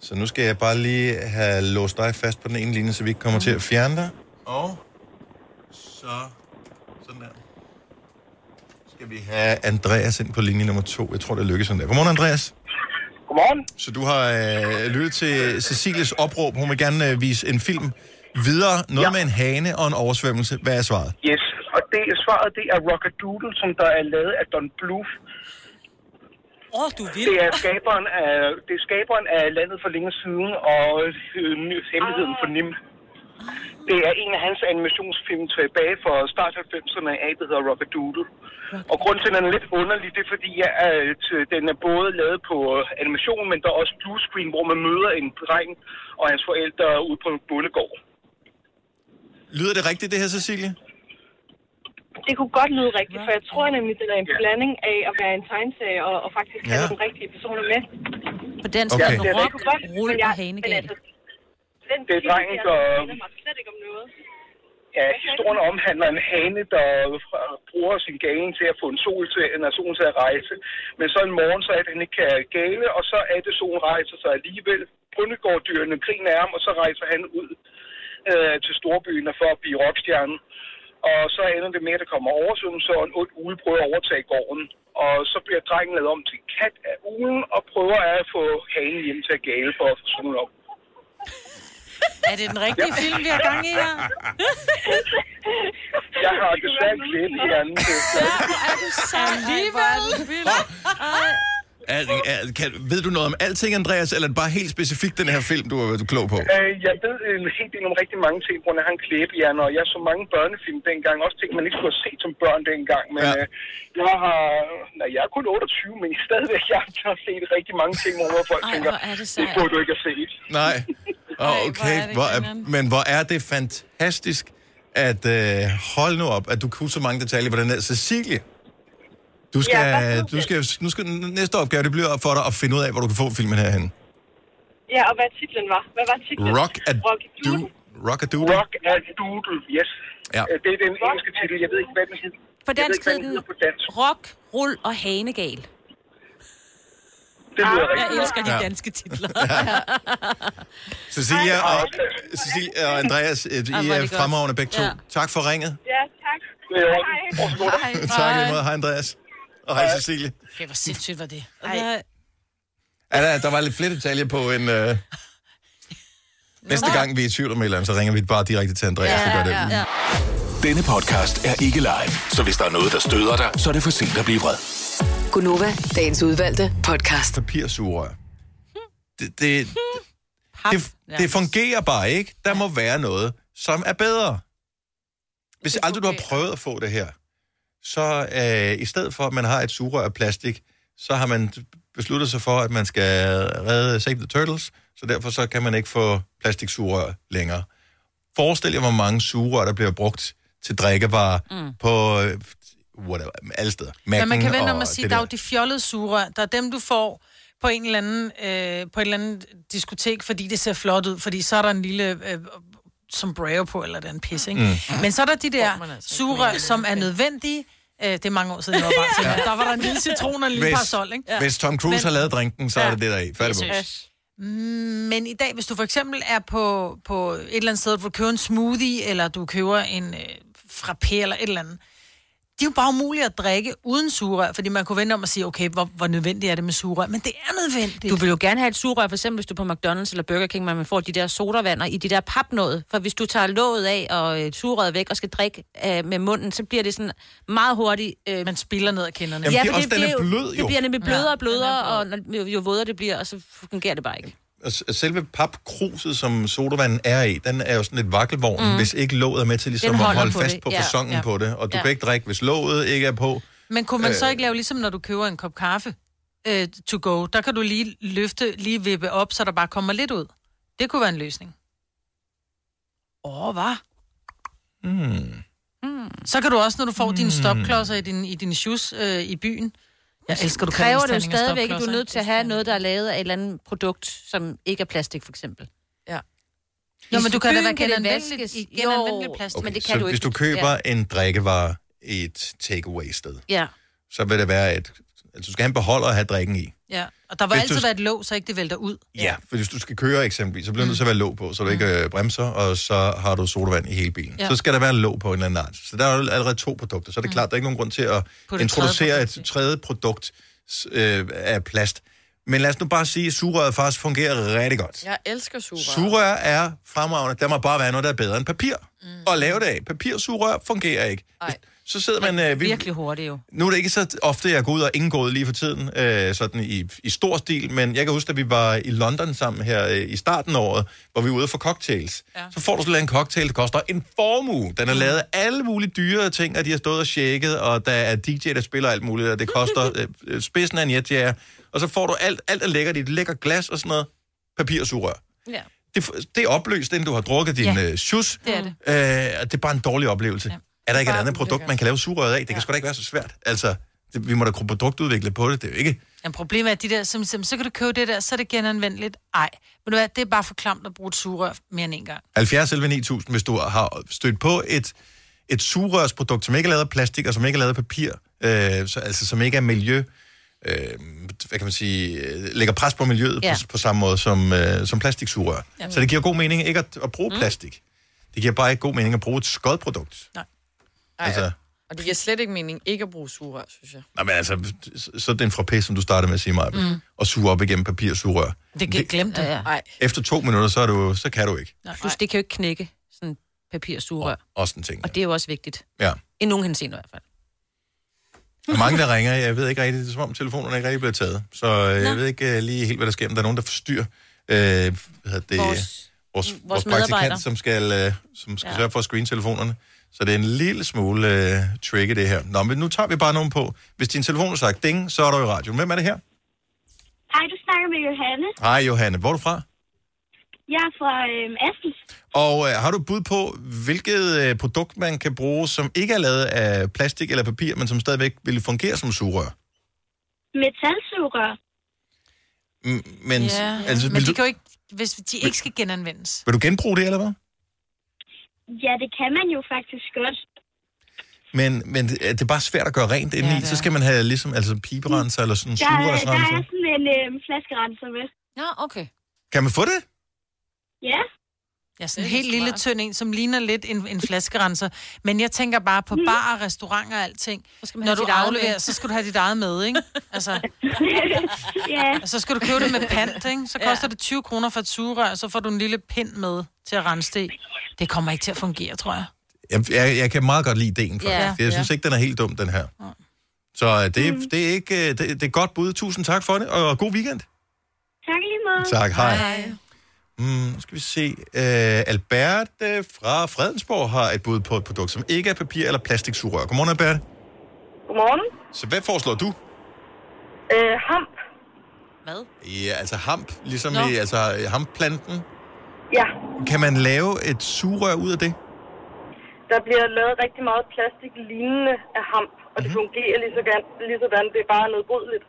Speaker 1: Så nu skal jeg bare lige have låst dig fast på den ene linje, så vi ikke kommer til at fjerne dig. Og så sådan der. Skal vi have Andreas ind på linje nummer to. Jeg tror, det lykkes sådan der. Godmorgen, Andreas.
Speaker 14: Godmorgen.
Speaker 1: Så du har øh, lyttet til Cecilies opråb. Hun vil gerne øh, vise en film videre. Noget ja. med en hane og en oversvømmelse. Hvad er svaret?
Speaker 14: Yes, og det svaret, det er Rockadoodle, som der er lavet af Don Bluth.
Speaker 2: Åh, oh, du vil.
Speaker 14: Det er skaberen af, det er skaberen af Landet for længe siden, og øh, ny- hemmeligheden for Nim. Det er en af hans animationsfilm tilbage fra start 90'erne af, der hedder Rockadoodle. Og grunden til, at den er lidt underlig, det er fordi, at øh, den er både lavet på øh, animation, men der er også blue screen, hvor man møder en dreng og hans forældre ude på en bondegård.
Speaker 1: Lyder det rigtigt, det her, Cecilie?
Speaker 13: Det kunne godt lyde rigtigt, for jeg tror nemlig, det er en blanding af at være en tegneserie og, og faktisk have
Speaker 1: Ja.
Speaker 13: den rigtige personer med.
Speaker 2: På den
Speaker 1: Okay.
Speaker 13: det er
Speaker 2: rock,
Speaker 13: rigtig godt,
Speaker 2: rulle og hanegal.
Speaker 13: Den
Speaker 14: Det er drengen,
Speaker 13: der mig slet ikke om noget.
Speaker 14: Ja, historien omhandler en hane, der bruger sin galen til at få en sol til, en solen til at rejse. Men så en morgen, så er det, han ikke kan gale, og så er det, solen rejser sig alligevel. Brundegårddyrene griner af ham, og så rejser han ud øh, til storbyen for at blive rockstjerne. Og så ender det med, at der kommer oversvømmelse, og en ond ugle prøver at overtage gården. Og så bliver drengen lavet om til kat af ugen, og prøver at få hanen hjem til at gale for at få solen op.
Speaker 3: Er det den rigtige film, vi har gang i her?
Speaker 14: Jeg har desværre glemt hjernen til
Speaker 2: Er du så
Speaker 3: Alligevel.
Speaker 1: Er, er, kan, ved du noget om alting, Andreas, eller er det bare helt specifikt den her film, du er, du er klog på?
Speaker 14: Øh, jeg ved en helt del om rigtig mange ting, hvor jeg har en klæbehjerne, og jeg så mange børnefilm dengang. Også ting, man ikke skulle have set som børn dengang. Men
Speaker 1: Ja.
Speaker 14: øh, jeg har... Nej, jeg er kun 28, men stadigvæk jeg har set rigtig mange ting, hvor folk
Speaker 2: Ej,
Speaker 14: tænker,
Speaker 2: hvor er det
Speaker 14: det burde du ikke have set.
Speaker 1: Nej. Oh, okay,
Speaker 3: er det
Speaker 1: hvor er, men hvor er det fantastisk, at øh, hold nu op, at du kunne så mange detaljer på den der. Cecilie, du skal,
Speaker 13: Ja,
Speaker 1: du skal, nu skal, næste opgave, det bliver for dig at finde ud af, hvor du kan få filmen herhen.
Speaker 13: Ja, og hvad titlen var? Hvad var titlen?
Speaker 1: Rock a
Speaker 13: Rock
Speaker 1: do, Rock a doodle.
Speaker 14: Rock a Doodle, yes.
Speaker 1: Ja.
Speaker 14: Øh, Det er den engelske titel. Jeg ved ikke, hvad den hedder.
Speaker 2: På dansk hed
Speaker 14: den
Speaker 2: rock, rull og hanegal.
Speaker 14: Det lyder
Speaker 2: Jeg elsker de
Speaker 1: Ja.
Speaker 2: danske titler.
Speaker 1: Cecilia og, Cecilia og Andreas, øh, I
Speaker 2: hvor er
Speaker 1: fremragende begge to.
Speaker 2: Ja.
Speaker 1: Tak for ringet.
Speaker 13: Ja, tak.
Speaker 14: Orden.
Speaker 13: Hej.
Speaker 1: Tak i måde. Hej, Andreas. Og hej, Cecilie.
Speaker 3: Okay, hvor sindssygt var det.
Speaker 2: Ej.
Speaker 1: Ja, der, der var lidt flere detaljer på en... Øh... Næste gang vi er i tvivl om et eller andet, så ringer vi bare direkte til Andreas. det gør det.
Speaker 2: ja.
Speaker 5: Denne podcast er ikke live, så hvis der er noget, der støder dig, så er det for sent at blive vred.
Speaker 15: Gunova, dagens udvalgte podcast.
Speaker 1: Papirsugerør. Det, det, det, det fungerer bare ikke. Der må være noget, som er bedre. Hvis aldrig du har prøvet at få det her, så øh, i stedet for, at man har et sugerør af plastik, så har man besluttet sig for, at man skal redde Save the Turtles, så derfor så kan man ikke få plastiksugerør længere. Forestil jer, hvor mange sugerør, der bliver brugt til drikkevarer mm. på øh, whatever, alle steder.
Speaker 3: Men man kan vende om
Speaker 1: og
Speaker 3: at sige,
Speaker 1: det
Speaker 3: der er jo de fjollede sugerør. Der er dem, du får på en eller anden, øh, på et eller andet diskotek, fordi det ser flot ud, fordi så er der en lille øh, sombrero på, eller den pis, ikke? Mm. Men så er der de der sugerør, som er nødvendige. Øh, det er mange år siden, jeg var bare ja. Der var der en lille citron og en lille
Speaker 1: Hvis-
Speaker 3: parasol, ikke?
Speaker 1: Ja. Hvis Tom Cruise
Speaker 3: Men-
Speaker 1: har lavet drinken, så er
Speaker 3: Ja.
Speaker 1: det det, der er i. Færdig
Speaker 3: synes- Men i dag, hvis du for eksempel er på, på et eller andet sted, hvor du køber en smoothie, eller du køber en øh, frappé eller et eller andet, de er jo bare umulige at drikke uden sugerør, fordi man kunne vente om at sige, okay, hvor, hvor nødvendigt er det med sugerør? Men det er nødvendigt.
Speaker 2: Du vil jo gerne have et sugerør, for eksempel hvis du er på McDonald's eller Burger King, man får de der sodavander i de der papnåde. For hvis du tager låget af og øh, sugerøret væk og skal drikke øh, med munden, så bliver det sådan meget hurtigt... Øh,
Speaker 3: man spiller ned af kinderne.
Speaker 1: Jamen, det er
Speaker 2: for
Speaker 1: også, er
Speaker 2: bliver jo-
Speaker 1: blød,
Speaker 2: Det
Speaker 1: jo.
Speaker 2: bliver nemlig blødere
Speaker 3: Ja,
Speaker 2: og blødere,
Speaker 3: er
Speaker 2: og når, jo, jo vådere det bliver, og så fungerer det bare ikke.
Speaker 1: S- selve papkruset, som sodavanden er i, den er jo sådan et vakkelvogn, mm. hvis ikke låget er med til ligesom at holde
Speaker 2: på
Speaker 1: fast
Speaker 2: det.
Speaker 1: på
Speaker 2: Ja,
Speaker 1: fasongen
Speaker 2: ja.
Speaker 1: på det. Og du
Speaker 2: Ja.
Speaker 1: kan ikke drikke, hvis låget ikke er på.
Speaker 3: Men kunne man så
Speaker 1: Øh.
Speaker 3: ikke lave ligesom, når du køber en kop kaffe øh, to go? Der kan du lige løfte, lige vippe op, så der bare kommer lidt ud. Det kunne være en løsning. Åh, hvad?
Speaker 1: Mm.
Speaker 3: Så kan du også, når du får dine stopklodser i din, i din shoes øh, i byen, Jeg elsker, du
Speaker 2: så kræver det jo stadigvæk, at du er nødt til at have noget, der er lavet af et eller andet produkt, som ikke er plastik, for eksempel.
Speaker 4: Ja.
Speaker 3: Jo, men du kan da være genanvendeligt
Speaker 2: vaskes.
Speaker 3: i genanvendelig plast.
Speaker 2: Okay, men det
Speaker 1: så
Speaker 2: kan du ikke.
Speaker 1: hvis du køber en drikkevare i et takeaway-sted,
Speaker 2: Ja.
Speaker 1: så vil det være et... Altså, du skal have en beholder at have drikken i.
Speaker 3: Ja, og der vil
Speaker 1: Hvis
Speaker 3: altid
Speaker 1: du-
Speaker 3: være et låg, så ikke det vælter ud.
Speaker 1: Ja, for hvis du skal køre eksempelvis, så bliver du nødt til at være låg på, så du ikke øh, bremser, og så har du sodavand i hele bilen.
Speaker 3: Ja.
Speaker 1: Så skal der være låg på en eller anden art. Så der er jo allerede to produkter. Så er det klart, der er ikke nogen grund til at
Speaker 3: Putte
Speaker 1: introducere
Speaker 3: tredje
Speaker 1: et tredje produkt øh, af plast. Men lad os nu bare sige, at sugerøret faktisk fungerer rigtig godt.
Speaker 4: Jeg elsker sugerør.
Speaker 1: Sugerør er fremragende. Der må bare være noget, der er bedre end papir. Mm. Og lave det af. Papirsugerør fungerer ikke.
Speaker 4: Ej.
Speaker 1: Så sidder man... Øh, vi,
Speaker 2: Virkelig hurtigt jo.
Speaker 1: nu er det ikke så ofte, jeg går ud og indgået lige for tiden, øh, sådan i, i stor stil, men jeg kan huske, at vi var i London sammen her øh, i starten af året, hvor vi var ude for cocktails. Ja. Så får du sådan en cocktail, der koster en formue. Den er lavet af alle mulige dyre ting, og de har stået og shaket, og der er DJ, der spiller alt muligt, og det koster øh, øh, spidsen af en jetjager. Og så får du alt, alt er lækkert i et lækkert glas og sådan noget. Papir og sugerør.
Speaker 2: Ja.
Speaker 1: Det, det er opløst, inden du har drukket din
Speaker 2: Ja.
Speaker 1: øh, sjus.
Speaker 3: Det er det.
Speaker 1: Øh, og det er bare en dårlig oplevelse. Ja. Er der ikke et andet produkt, man kan lave sugerøret af? Det kan sgu da ikke være så svært. Altså, det, vi må da kunne produktudvikle på det. Det er jo ikke...
Speaker 3: Men problemet er, at de der, som, som, så kan du købe det der, så er det genanvendeligt. Ej, men du hvad, det er bare for klamt at bruge et sugerør mere end en gang.
Speaker 1: 70 11 9000, hvis du har stødt på et, et sugerørsprodukt, som ikke er lavet af plastik, og som ikke er lavet af papir, øh, så, altså som ikke er miljø, øh, hvad kan man sige, øh, lægger pres på miljøet ja.
Speaker 2: Ja.
Speaker 1: på, på samme måde som, øh, som plastiksugerør.
Speaker 3: Jamen.
Speaker 1: Så det giver god mening ikke at, at bruge mm. plastik. Det giver bare ikke god mening at bruge et skodprodukt.
Speaker 3: Nej.
Speaker 4: Ej,
Speaker 1: Altså,
Speaker 4: Og det giver slet ikke mening ikke at bruge sugerør, synes jeg.
Speaker 1: nej, men altså, så er den fra pæs, som du startede med at sige, mig, mm. og suge op igennem papirsugerør.
Speaker 3: Det kan glemme det.
Speaker 2: Ja, ja.
Speaker 4: Nej.
Speaker 1: Efter to minutter, så, er du, så kan du ikke.
Speaker 2: Plus, det kan jo ikke knække sådan papirsugerør.
Speaker 1: Også en ting.
Speaker 2: Og det er jo også vigtigt.
Speaker 1: Ja.
Speaker 2: I nogen henseende i hvert fald.
Speaker 1: Der er mange, der ringer. Jeg ved ikke rigtigt, det er som om telefonerne ikke rigtig bliver taget. Så øh, jeg ved ikke uh, lige helt, hvad der sker, men der er nogen, der forstyrrer øh, hvad hedder det, vores, vores, vores, praktikant, som skal, øh, som skal. Ja. sørge for at screene telefonerne. Så det er en lille smule øh, tricky, det her. Nå, men nu tager vi bare nogen på. Hvis din telefon har sagt ding, så er du i radio. Hvem er det her?
Speaker 16: Hej, du snakker med Johanne.
Speaker 1: Hej, Johanne. Hvor er du fra?
Speaker 16: Jeg er fra øhm, Assens.
Speaker 1: Og øh, har du bud på, hvilket øh, produkt man kan bruge, som ikke er lavet af plastik eller papir, men som stadigvæk vil fungere som sugerør?
Speaker 16: Metalsugerør.
Speaker 1: M- men,
Speaker 3: Ja,
Speaker 1: altså,
Speaker 3: men de
Speaker 1: du,
Speaker 3: kan jo ikke, hvis de ikke skal genanvendes.
Speaker 1: vil du genbruge det, eller hvad?
Speaker 16: Ja, det kan man jo faktisk godt.
Speaker 1: Men, men det det er bare svært at gøre rent indeni. Ja, så skal man have ligesom altså piberenser eller sådan en
Speaker 16: Der, er- der er
Speaker 1: sugerørsrenser.
Speaker 16: sådan en øhm, flaskerenser med.
Speaker 2: Ja, okay.
Speaker 1: Kan man få det?
Speaker 16: Ja.
Speaker 3: Ja, sådan en helt lille tynd en, som ligner lidt en, en flaskerenser. Men jeg tænker bare på bar og restauranter og alting.
Speaker 2: skal man
Speaker 3: Når du afleverer,
Speaker 2: med.
Speaker 3: så skal du have dit eget med, ikke? Altså,
Speaker 16: ja.
Speaker 3: og så skal du købe det med pant, ikke? Så koster det 20 kroner for et sugerør, og så får du en lille pind med til at rense det. Det kommer ikke til at fungere, tror jeg.
Speaker 1: Jeg, jeg, jeg kan meget godt lide ideen, faktisk.
Speaker 3: Ja.
Speaker 1: Jeg synes
Speaker 3: Ja.
Speaker 1: ikke, den er helt dum, den her. Så øh, det, mm. det, er ikke, øh, det, det er godt bud. Tusind tak for det, og god weekend.
Speaker 16: Tak lige måde.
Speaker 1: Tak, hej. hej. Mm, nu skal vi se. Uh, Albert uh, fra Fredensborg har et bud på et produkt, som ikke er papir eller plastiksugerør. Godmorgen, Albert.
Speaker 17: Godmorgen.
Speaker 1: Så hvad foreslår du?
Speaker 17: Øh, hamp.
Speaker 2: Hvad?
Speaker 1: Ja, altså hamp, ligesom
Speaker 17: Nå.
Speaker 1: i altså, hampplanten.
Speaker 17: Ja,
Speaker 1: Kan man lave et sugerør ud af det?
Speaker 17: der bliver lavet rigtig meget plastik lignende af hamp, og det fungerer lige sådan, lige sådan. det er bare nedbrydeligt.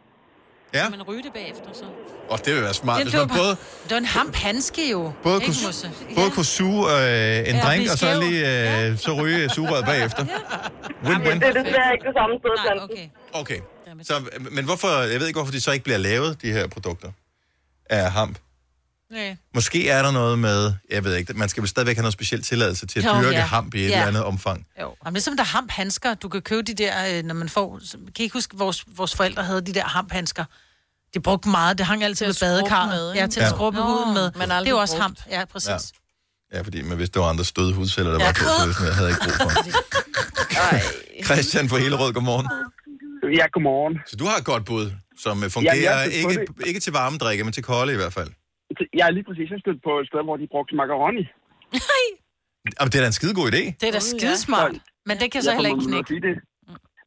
Speaker 1: Ja.
Speaker 2: Kan man ryge det bagefter, så?
Speaker 1: Og det vil være smart,
Speaker 3: Ja,
Speaker 1: hvis
Speaker 3: det, var
Speaker 1: man både,
Speaker 3: bare, det var en hamphandske jo.
Speaker 1: både, kunne,
Speaker 3: Musse?
Speaker 1: både kunne suge øh, en
Speaker 3: Ja,
Speaker 1: drink, og så lige øh, så ryge sugerøret bagefter. Win-win.
Speaker 17: Det er desværre ikke det samme sted
Speaker 2: Nej, okay.
Speaker 1: Okay. Så, men hvorfor, jeg ved ikke, hvorfor de så ikke bliver lavet, de her produkter af hamp.
Speaker 3: Nej.
Speaker 1: Måske er der noget med, jeg ved ikke, man skal vel stadigvæk have noget specielt tilladelse til at
Speaker 3: Jo,
Speaker 1: dyrke
Speaker 3: ja.
Speaker 1: hamp i et
Speaker 3: Ja.
Speaker 1: eller andet omfang.
Speaker 3: Jo. Jamen, det er som der er hamphandsker. Du kan købe de der, øh, når man får... Kan I ikke huske, vores, vores forældre havde de der hamphandsker? De brugte meget. Det hang altid
Speaker 4: Til
Speaker 3: ved badekarret. ja, til at
Speaker 1: Ja.
Speaker 3: skrubbe
Speaker 4: Nå,
Speaker 3: huden med.
Speaker 4: men
Speaker 3: Det er jo også
Speaker 4: brugt.
Speaker 3: hamp. Ja, præcis.
Speaker 1: Ja. Ja, fordi men hvis det var andre støde hudceller, der
Speaker 3: Ja.
Speaker 1: var på, så det havde jeg ikke brug for. Christian fra Hillerød, godmorgen.
Speaker 18: Ja, godmorgen.
Speaker 1: Så du har et godt bud, som øh, fungerer
Speaker 18: Ja, jeg
Speaker 1: ikke, ikke til varme drikke, men til kolde i hvert fald.
Speaker 18: Jeg er lige præcis stødt på et sted, hvor de brugte macaroni.
Speaker 1: Jamen, det er da en skidegod idé.
Speaker 3: Det er da skidesmart. Men det kan så
Speaker 18: Jeg
Speaker 3: heller ikke knække.
Speaker 18: det.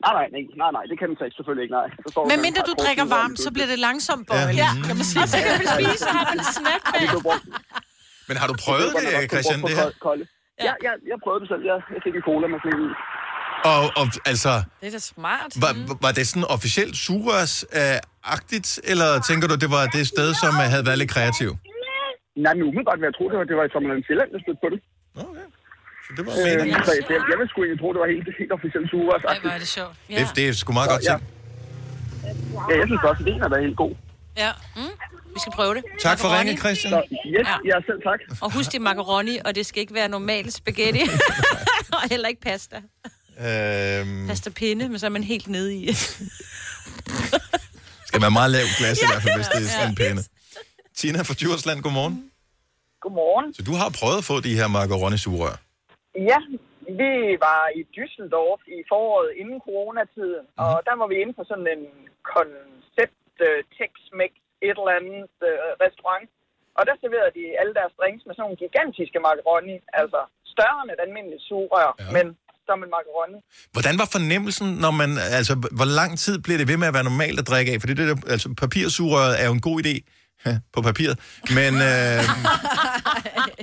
Speaker 18: Nej, nej, nej, nej, nej, det kan den så ikke, selvfølgelig ikke, nej. Så står
Speaker 3: Men mindre du drikker varmt,
Speaker 18: og
Speaker 3: så bliver det langsomt
Speaker 1: Ja.
Speaker 3: bøjeligt.
Speaker 1: Ja.
Speaker 3: Kan man sige. Så kan man spise og have en snack
Speaker 18: Ja, brugt.
Speaker 1: Men har du prøvet
Speaker 18: Det
Speaker 1: Christian, det her?
Speaker 18: Ja, ja, jeg prøvede det selv. Jeg, jeg fik en cola med i.
Speaker 1: Og, og altså,
Speaker 4: Det er da smart.
Speaker 1: var, var det sådan officielt sugerørs-agtigt, eller tænker du, det var det sted, som øh, havde været lidt kreativ?
Speaker 18: Nej, men umiddelbart vil jeg tro, det var, det var i Sommerland Sjælland, der stødte på det.
Speaker 1: Okay. Så det var
Speaker 18: øh,
Speaker 1: meningen.
Speaker 18: så jeg, jeg vil sgu egentlig tro, det var helt, helt officielt sugerørs.
Speaker 3: Ej, hvor er det sjovt.
Speaker 1: Det, det er sgu meget godt
Speaker 18: ja.
Speaker 1: til.
Speaker 18: Ja, jeg synes også, at ideen er helt god.
Speaker 2: Ja. Mm. Vi skal prøve det.
Speaker 1: Tak for ringet, Christian.
Speaker 18: Så, yes, ja. ja, selv tak.
Speaker 2: Og husk det er macaroni, og det skal ikke være normal spaghetti. og heller ikke pasta.
Speaker 1: Øhm,
Speaker 2: Pasta pinde, men så er man helt nede i.
Speaker 1: skal være meget lav glas i hvert fald, hvis det er
Speaker 2: Ja.
Speaker 1: sådan pæne. Tina fra Djursland, godmorgen.
Speaker 19: Godmorgen.
Speaker 1: Så du har prøvet at få de her macaroni-sugerør.
Speaker 19: Ja, vi var i Düsseldorf i foråret inden coronatiden,
Speaker 1: Mhm.
Speaker 19: og der var vi inde på sådan en koncept uh, Tex-Mex et eller andet uh, restaurant. Og der serverede de alle deres drinks med sådan nogle gigantiske macaroni, altså større end et almindeligt sugerør, ja. men som en macaroni.
Speaker 1: Hvordan var fornemmelsen, når man... Altså, hvor lang tid bliver det ved med at være normalt at drikke af? For det, der, altså, papirsugerøret er jo en god idé ja, på papiret, men... Øh,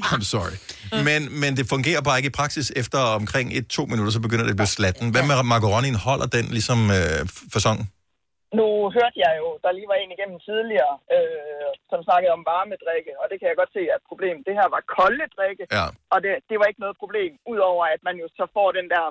Speaker 1: I'm sorry. Men, men det fungerer bare ikke i praksis. Efter omkring et-to minutter, så begynder det at blive slatten. Hvad med macaronien? Holder den ligesom øh, fasongen?
Speaker 19: Nu hørte jeg jo, der lige var en igennem tidligere, øh, som snakkede om varmedrikke, og det kan jeg godt se er et problem. Det her var kolde drikke,
Speaker 1: Ja.
Speaker 19: og det, det var ikke noget problem, udover at man jo så får den der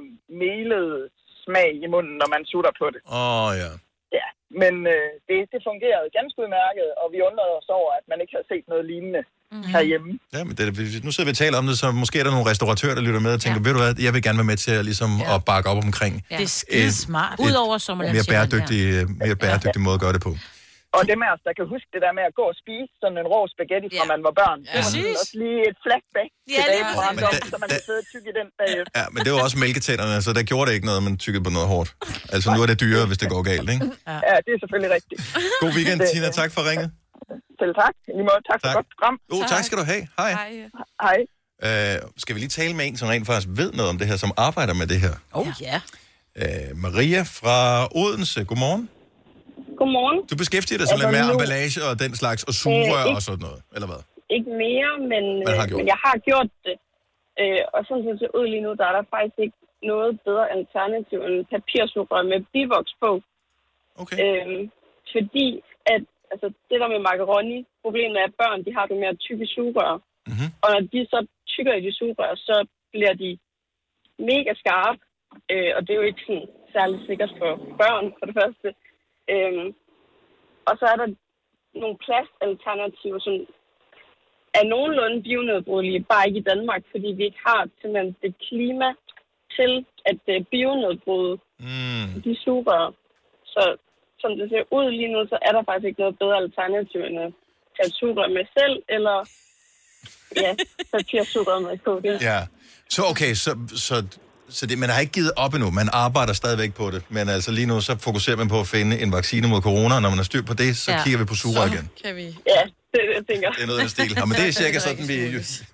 Speaker 19: melede smag i munden, når man sutter på det.
Speaker 1: Åh, oh, ja.
Speaker 19: Ja, men øh, det, det fungerede ganske udmærket, og vi undrede os over, at man ikke havde set noget lignende mm-hmm. herhjemme.
Speaker 1: Ja, men det, nu sidder vi og taler om det, så måske er der nogle restauratører, der lytter med og tænker, ja. ved du hvad, jeg vil gerne være med til at, ligesom, ja. at bakke op omkring
Speaker 3: Ja. Det er skide smart.
Speaker 1: et
Speaker 3: Udover Sommerland
Speaker 1: mere bæredygtig, mere bæredygtig måde at gøre det på.
Speaker 19: Og dem af os, der kan huske det der med at gå og spise sådan en rå spaghetti, fra man var børn, det var sådan også lige et flashback til
Speaker 2: Ja, lige
Speaker 19: dagen, hvor man, så man kan sidde og tykke i den bagefter.
Speaker 1: Ja, men det var også mælketænderne, så der gjorde det ikke noget, man tykkede på noget hårdt. Altså, nu er det dyrere, hvis det går galt, ikke?
Speaker 19: Ja, det er selvfølgelig rigtigt.
Speaker 1: God weekend,
Speaker 19: Det-
Speaker 1: Tina. Tak for ringet.
Speaker 19: Selv tak. I lige måde, tak for
Speaker 1: Tak.
Speaker 19: godt program.
Speaker 1: Oh, tak skal du have. Hej.
Speaker 19: Hej.
Speaker 1: Uh, skal vi lige tale med en, som rent faktisk ved noget om det her, som arbejder med det her?
Speaker 2: Oh, ja.
Speaker 1: Uh, Maria fra Odense, godmorgen.
Speaker 17: Godmorgen.
Speaker 1: Du beskæftiger dig lidt
Speaker 17: Altså,
Speaker 1: med
Speaker 17: nu-
Speaker 1: emballage og den slags, og sugerør
Speaker 17: Øh, ikke-
Speaker 1: og sådan noget, eller hvad?
Speaker 17: Ikke mere, men, øh,
Speaker 1: gjort
Speaker 17: men jeg har gjort det. Øh, og sådan som det ser ud lige nu, der er der faktisk ikke noget bedre alternativ end papirsugerør med bivoks på.
Speaker 1: Okay.
Speaker 17: Øh, fordi at altså, det der med macaroni, problemet er, at børn de har det at tykke sugerør.
Speaker 1: Mm-hmm.
Speaker 17: Og når de så tykker i de sugerør, så bliver de mega skarpe. Øh, og det er jo ikke sådan, særlig sikkert for børn, for det første. Øh, og så er der nogle plastalternativer, som er nogenlunde bionedbrydelige, bare ikke i Danmark, fordi vi ikke har simpelthen det klima til at uh, bionedbryde
Speaker 1: mm.
Speaker 17: de sugerør. Så som det ser ud lige nu, så er der faktisk ikke noget bedre alternativ end at tage sugerør med selv, eller ja, papirsugerør med på det.
Speaker 1: Ja. Så okay, så, så, så det, man har ikke givet op endnu. Man arbejder stadigvæk på det. Men altså lige nu, så fokuserer man på at finde en vaccine mod corona. og Når man har styr på det, så ja. kigger vi på sugerør igen.
Speaker 4: Kan vi...
Speaker 17: Ja, det er det, jeg tænker.
Speaker 1: Det er noget af den stil. Ja, men det er cirka sådan, vi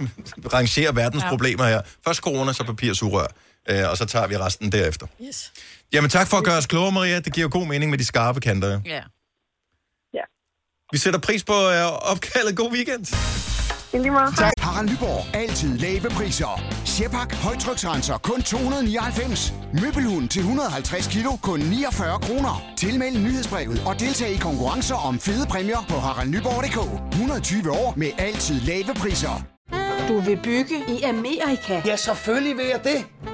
Speaker 1: rangerer verdens
Speaker 17: Ja.
Speaker 1: problemer her. Først corona, så papirsugerør. Øh, og så tager vi resten derefter.
Speaker 4: Yes.
Speaker 1: Jamen tak for at gøre os klogere, Maria. Det giver god mening med de skarpe kanter.
Speaker 2: Ja.
Speaker 17: Ja.
Speaker 1: Vi sætter pris på øh, opkaldet. God weekend.
Speaker 17: I lige måde.
Speaker 20: Tak. Harald Nyborg. Altid lave priser. Sjehpak. Højtryksrenser. Kun 299. Møbelhund til 150 kilo. Kun 49 kroner. Tilmeld nyhedsbrevet og deltag i konkurrencer om fede præmier på haraldnyborg.dk. 120 år med altid lave priser.
Speaker 21: Du vil bygge i Amerika?
Speaker 9: Ja, selvfølgelig vil jeg det.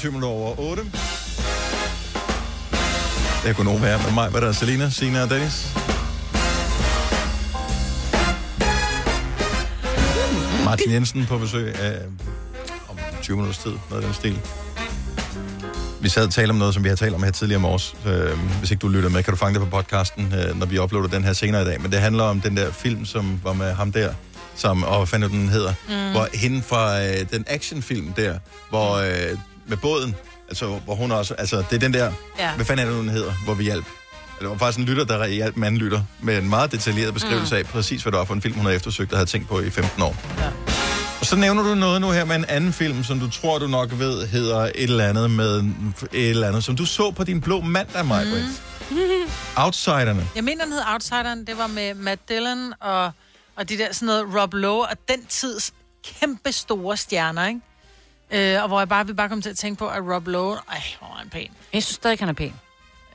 Speaker 1: Morgen 7 minutter over 8. Det kunne nogen være med mig. Hvad er der? Selina, Sina og Dennis? Martin Jensen på besøg af, om 20 minutters tid, noget af den stil. Vi sad og talte om noget, som vi har talt om her tidligere om års. Øh, hvis ikke du lytter med, kan du fange det på podcasten, øh, når vi uploader den her senere i dag. Men det handler om den der film, som var med ham der, som, og hvad fanden den hedder, mm. hvor hende fra øh, den actionfilm der, hvor øh, med båden, altså hvor hun også, altså det er den der,
Speaker 2: Ja.
Speaker 1: hvad fanden er det, den hedder, hvor vi hjalp. Det var faktisk en lytter, der hjalp en anden lytter, med en meget detaljeret beskrivelse mm. af præcis, hvad det var for en film, hun havde eftersøgt og havde tænkt på i 15 år.
Speaker 3: Ja.
Speaker 1: Og så nævner du noget nu her med en anden film, som du tror, du nok ved, hedder et eller andet med et eller andet, som du så på din blå mandag, Maja. Mm. Outsiderne.
Speaker 3: Jeg mener, den hed Outsideren. Det var med Matt Dillon og, og de der sådan noget Rob Lowe og den tids kæmpe store stjerner, ikke? Øh, og hvor jeg bare vil bare komme til at tænke på, at Rob Lowe, ej, hvor er han pæn.
Speaker 2: Jeg synes stadig, han er pæn.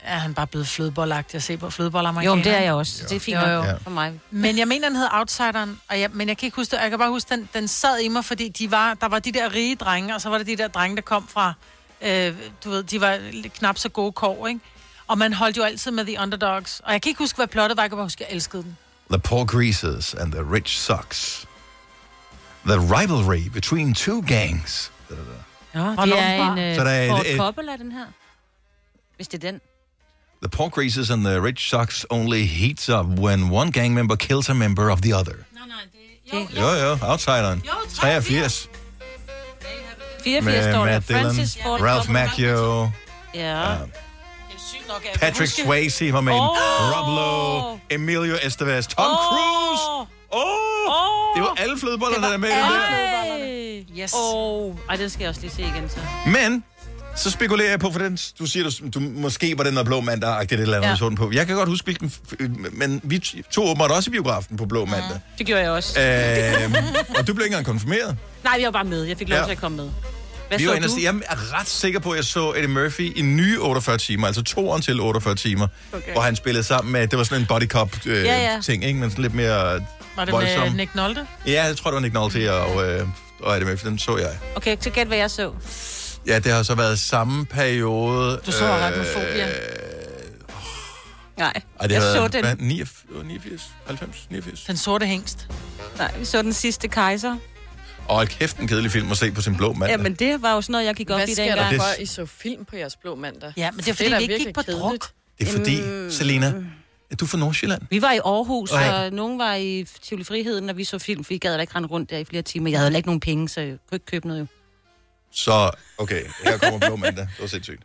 Speaker 3: Er han bare blevet flødebolagtig at se på flødeboller
Speaker 2: Jo, men det er jeg også. Det er fint
Speaker 3: jo, jo.
Speaker 2: Ja. for mig.
Speaker 3: Men jeg mener, den hed Outsideren, og jeg, men jeg kan ikke huske det. Jeg kan bare huske, den, den sad i mig, fordi de var, der var de der rige drenge, og så var der de der drenge, der kom fra, øh, du ved, de var lidt knap så gode kår, ikke? Og man holdt jo altid med The Underdogs. Og jeg kan ikke huske, hvad plottet var. Jeg kan bare huske, at jeg elskede den.
Speaker 1: The Poor Greasers and the Rich Sox. The rivalry between two gangs.
Speaker 2: Ja,
Speaker 3: Hvornår
Speaker 2: det
Speaker 3: den
Speaker 2: er
Speaker 3: fra?
Speaker 2: en øh,
Speaker 1: Så der er
Speaker 2: Ford
Speaker 1: et-
Speaker 2: Coppola, den her. Hvis det er den.
Speaker 1: The Poor Greasers and the Rich Sox only heats up when one gang member kills a member of the other.
Speaker 2: Det,
Speaker 1: Jo, jo, Outsideren. 83.
Speaker 2: 84 står der.
Speaker 1: Matt Dillon,
Speaker 2: Francis Ford
Speaker 1: Ralph. Macchio,
Speaker 2: Ja.
Speaker 1: Patrick Swayze var med oh. Rob Lowe, Emilio Estevez, Tom
Speaker 2: Åh.
Speaker 1: Cruise. Åh! Oh, det var alle flødebollerne, der er med.
Speaker 2: Hey. Yes. Oh, ej, den skal jeg også lige se igen så.
Speaker 1: Men, så spekulerer jeg på, for den, du siger, du, du måske var den der blå mandag det eller andet,
Speaker 2: Ja.
Speaker 1: ja. så den på. Jeg kan godt huske, hvilken, f- men vi to åbenbart også i biografen på blå mandag.
Speaker 2: Det gjorde jeg også.
Speaker 1: Øhm, og du blev ikke engang konfirmeret.
Speaker 2: Nej, jeg var bare med. Jeg fik lov
Speaker 1: Ja.
Speaker 2: til at komme med. Hvad
Speaker 1: Vi
Speaker 2: så
Speaker 1: var
Speaker 2: du?
Speaker 1: jeg er ret sikker på, at jeg så Eddie Murphy i nye 48 timer, altså toeren til 48 timer,
Speaker 2: Okay.
Speaker 1: okay. hvor han spillede sammen med, det var sådan en body cop øh,
Speaker 2: Ja, ja.
Speaker 1: ting, ikke? men sådan lidt mere
Speaker 3: Var det
Speaker 1: voldsom.
Speaker 3: med Nick Nolte?
Speaker 1: Ja, jeg tror, det var Nick Nolte og, øh, og Eddie Murphy, den så jeg.
Speaker 2: Okay, så gæt, hvad jeg så.
Speaker 1: Ja, det har så været samme periode.
Speaker 3: Du så Arachnophobia.
Speaker 2: Nej,
Speaker 1: Ej, det
Speaker 2: jeg
Speaker 1: har
Speaker 2: så
Speaker 1: været,
Speaker 2: den.
Speaker 1: Hvad, 89, 89, 90, 89.
Speaker 3: Den sorte hængst.
Speaker 2: Nej, vi så den sidste kejser.
Speaker 1: Og hold kæft, en kedelig film at se på sin blå mandag.
Speaker 2: Ja, men det var jo sådan noget, jeg gik op
Speaker 4: Hvad
Speaker 2: i
Speaker 4: sker der
Speaker 2: dengang.
Speaker 4: for, I så film på jeres blå mandag?
Speaker 3: Ja, men det er fordi,
Speaker 4: da
Speaker 3: vi ikke gik på
Speaker 4: kedeligt.
Speaker 3: druk.
Speaker 1: Det er fordi, Selena, er du fra Nordsjælland?
Speaker 2: Vi var i Aarhus,
Speaker 1: Ja.
Speaker 2: og nogen var i Tivoli Friheden, og vi så film, for vi gad da ikke rende rundt der i flere timer. Jeg havde heller ikke nogen penge, så jeg kunne ikke købe noget jo.
Speaker 1: Så, okay, her kommer blå mandag. Det var sindssygt.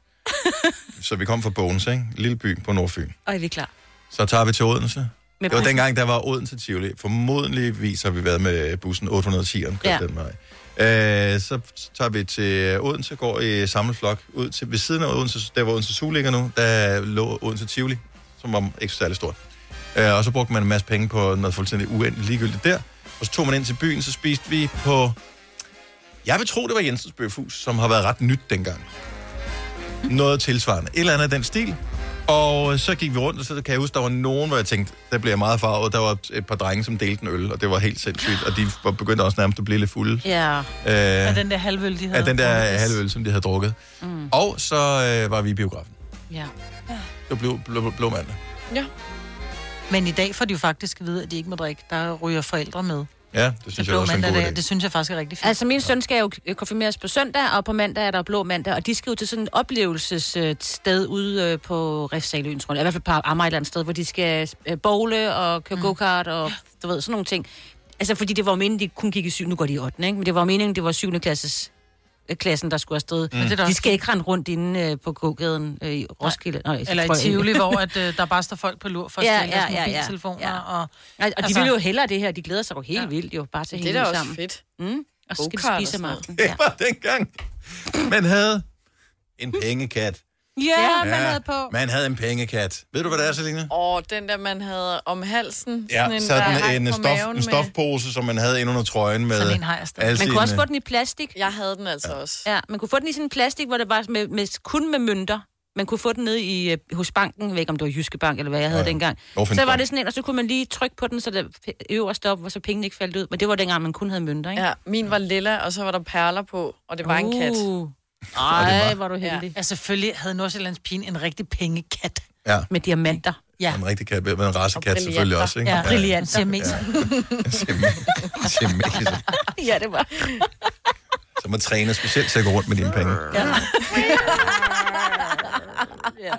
Speaker 1: Så vi kom fra Bogens, ikke? Lille by på Nordfyn.
Speaker 2: Og er vi klar?
Speaker 1: Så tager vi til Odense.
Speaker 2: Med
Speaker 1: det var dengang, der var Odense Tivoli. Formodentligvis har vi været med bussen 810'eren.
Speaker 2: Ja.
Speaker 1: Ja. Den vej. Øh, så tager vi til Odense, går i samme flok ud til, ved siden af Odense, der hvor Odense Zoo ligger nu, der lå Odense Tivoli, som var ikke så særlig stort. Øh, og så brugte man en masse penge på noget fuldstændig uendeligt ligegyldigt der. Og så tog man ind til byen, så spiste vi på... Jeg vil tro, det var Jensens Bøfhus, som har været ret nyt dengang. Noget tilsvarende. Et eller andet af den stil. Og så gik vi rundt, og så kan jeg huske, der var nogen, hvor jeg tænkte, der bliver jeg meget farvet. Der var et par drenge, som delte en øl, og det var helt sindssygt. Og de var begyndt også nærmest at blive lidt fulde.
Speaker 2: Ja.
Speaker 1: Øh,
Speaker 3: Af den der halvøl, de havde.
Speaker 1: af den der halvøl, som de havde drukket. Mm. Og så øh, var vi i biografen.
Speaker 2: Ja.
Speaker 1: Det blev blå, blå, blå mandag.
Speaker 4: Ja.
Speaker 3: Men i dag får de jo faktisk at vide, at de ikke må drikke. Der ryger forældre med.
Speaker 1: Ja, det
Speaker 3: Det
Speaker 1: synes jeg
Speaker 3: blå
Speaker 1: også er en god idé.
Speaker 3: det synes jeg faktisk er rigtig fint.
Speaker 2: Altså, min søn skal jo konfirmeres på søndag, og på mandag er der blå mandag, og de skal jo til sådan et oplevelsessted ude øh, på Refsaløen, tror jeg. I hvert fald på Amager et eller andet sted, hvor de skal øh, bowle og køre mm. go-kart og du ved, sådan nogle ting. Altså, fordi det var meningen, de kun gik i syv, nu går de i 8. Ikke? Men det var meningen, det var 7. klasses klassen, der skulle afsted.
Speaker 3: Men det
Speaker 2: Mm. De skal ikke rende rundt inde øh, på gågaden øh, i Roskilde. Nej,
Speaker 3: Eller i. Tivoli, hvor at, øh, der bare står folk på lur for at
Speaker 2: Ja,
Speaker 3: stjæle
Speaker 2: ja,
Speaker 3: deres
Speaker 2: ja,
Speaker 3: mobiltelefoner.
Speaker 2: Ja.
Speaker 3: Og,
Speaker 2: Nej, og de
Speaker 3: Altså-
Speaker 2: vil jo hellere det her. De glæder sig jo helt ja. vildt jo, bare til at
Speaker 4: Det er da også
Speaker 2: sammen.
Speaker 4: fedt.
Speaker 2: Mm. Og så skal de spise om aftenen.
Speaker 1: Det var dengang, man havde en pengekat.
Speaker 2: Ja,
Speaker 4: man havde på.
Speaker 1: Man havde en pengekat. Ved du, hvad det er, Selina?
Speaker 4: Og den der, man havde om halsen.
Speaker 1: Ja,
Speaker 4: en,
Speaker 1: sådan
Speaker 4: der hang
Speaker 1: en,
Speaker 4: på
Speaker 1: stof, en
Speaker 4: med-
Speaker 1: stofpose, som man havde inde under trøjen med.
Speaker 3: Sådan en har jeg stadig.
Speaker 2: Man kunne også få den i plastik.
Speaker 4: Jeg havde den altså ja. også.
Speaker 2: Ja, man kunne få den i sådan en plastik, hvor det var med, med, kun med mønter. Man kunne få den nede i, øh, hos banken, jeg ved ikke om det var Jyske Bank, eller hvad jeg havde
Speaker 1: Ja, ja.
Speaker 2: dengang. Så var det sådan en, og så kunne man lige trykke på den, så det øverst op, og så pengene ikke faldt ud. Men det var dengang, man kun havde mønter, ikke?
Speaker 4: Ja, min var lilla, og så var der perler på, og det var en kat.
Speaker 2: Ej, var du heldig.
Speaker 3: Ja, selvfølgelig havde Nordsjællands Pine en rigtig pengekat.
Speaker 1: Ja.
Speaker 2: Med diamanter.
Speaker 3: Ja.
Speaker 1: En rigtig kat, med en racekat selvfølgelig også, ikke?
Speaker 3: Ja, brilliant. Siamese.
Speaker 1: Siamese.
Speaker 2: ja, det var.
Speaker 1: Så man træner specielt til at gå rundt med dine penge.
Speaker 2: Ja.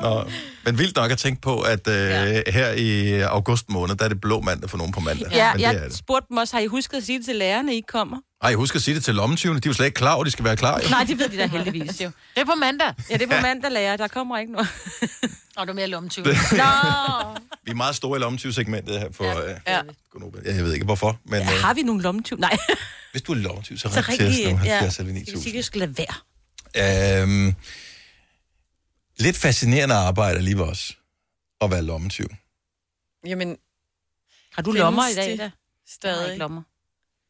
Speaker 1: Nå, men vildt nok at tænke på, at øh, ja. her i august måned, der er det blå mandag for nogen på mandag.
Speaker 2: Ja,
Speaker 1: men det er
Speaker 2: jeg
Speaker 1: det.
Speaker 2: spurgte dem også, har I husket at sige det til lærerne, I kommer?
Speaker 1: Ej, husk at sige det til lommetyvene. De er jo slet ikke klar over, de skal være klar. Jo.
Speaker 2: Nej, det ved de da heldigvis jo.
Speaker 3: Det er på mandag.
Speaker 2: Ja, det er på mandag, lærer. Der kommer ikke noget.
Speaker 3: Og du er mere lommetyv.
Speaker 2: Nå!
Speaker 1: Vi er meget store i lommetyvsegmentet her for ja. Øh,
Speaker 2: Ja.
Speaker 1: Ja, jeg ved ikke hvorfor, men
Speaker 2: Ja,
Speaker 1: øh,
Speaker 2: har vi nogle lommetyv? Nej.
Speaker 1: hvis du er lommetyv, så
Speaker 2: Så
Speaker 1: ring til os
Speaker 2: rigtig,
Speaker 1: nu,
Speaker 2: ja.
Speaker 1: 70 eller
Speaker 2: Jeg vil sige,
Speaker 1: 9000.
Speaker 2: at jeg skal lade være.
Speaker 1: Øhm, lidt fascinerende arbejde alligevel også, at være lommetyv.
Speaker 4: Jamen,
Speaker 2: Har du lommer i dag, da?
Speaker 4: stadig?
Speaker 2: Jeg har ikke lommer.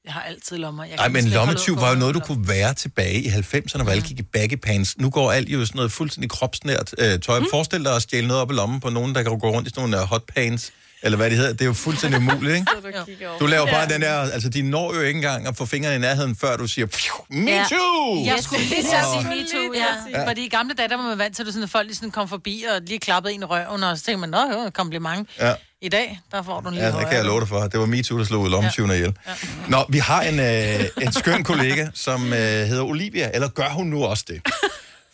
Speaker 3: Jeg har altid lommer. Jeg
Speaker 1: Nej, men lommetyv var jo noget, du kunne være tilbage i 90'erne, hvor alle gik i baggy pants. Nu går alt jo sådan noget fuldstændig kropsnært øh, tøj. Mm. Forestil dig at stjæle noget op i lommen på nogen, der kan gå rundt i sådan nogle øh, hot pants, eller hvad det hedder. Det er jo fuldstændig umuligt, ikke? Du laver bare den der, altså de når jo ikke engang at få fingrene i nærheden, før du siger, "Phew, me
Speaker 3: Ja.
Speaker 1: too!
Speaker 3: Jeg skulle lige sige me too, ja.
Speaker 1: Ja.
Speaker 3: Fordi i gamle dage, der var man vant til, at sådan, at folk lige sådan kom forbi og lige klappede en i røven, og så tænkte man, nå, jo, kompliment.
Speaker 1: Ja.
Speaker 3: I dag, der får du en lige
Speaker 1: Ja, det kan jeg love dig for. Det var MeToo, der slog lommetyvene ihjel. Nå, vi har en, øh, en skøn kollega, som øh, hedder Olivia, eller gør hun nu også det?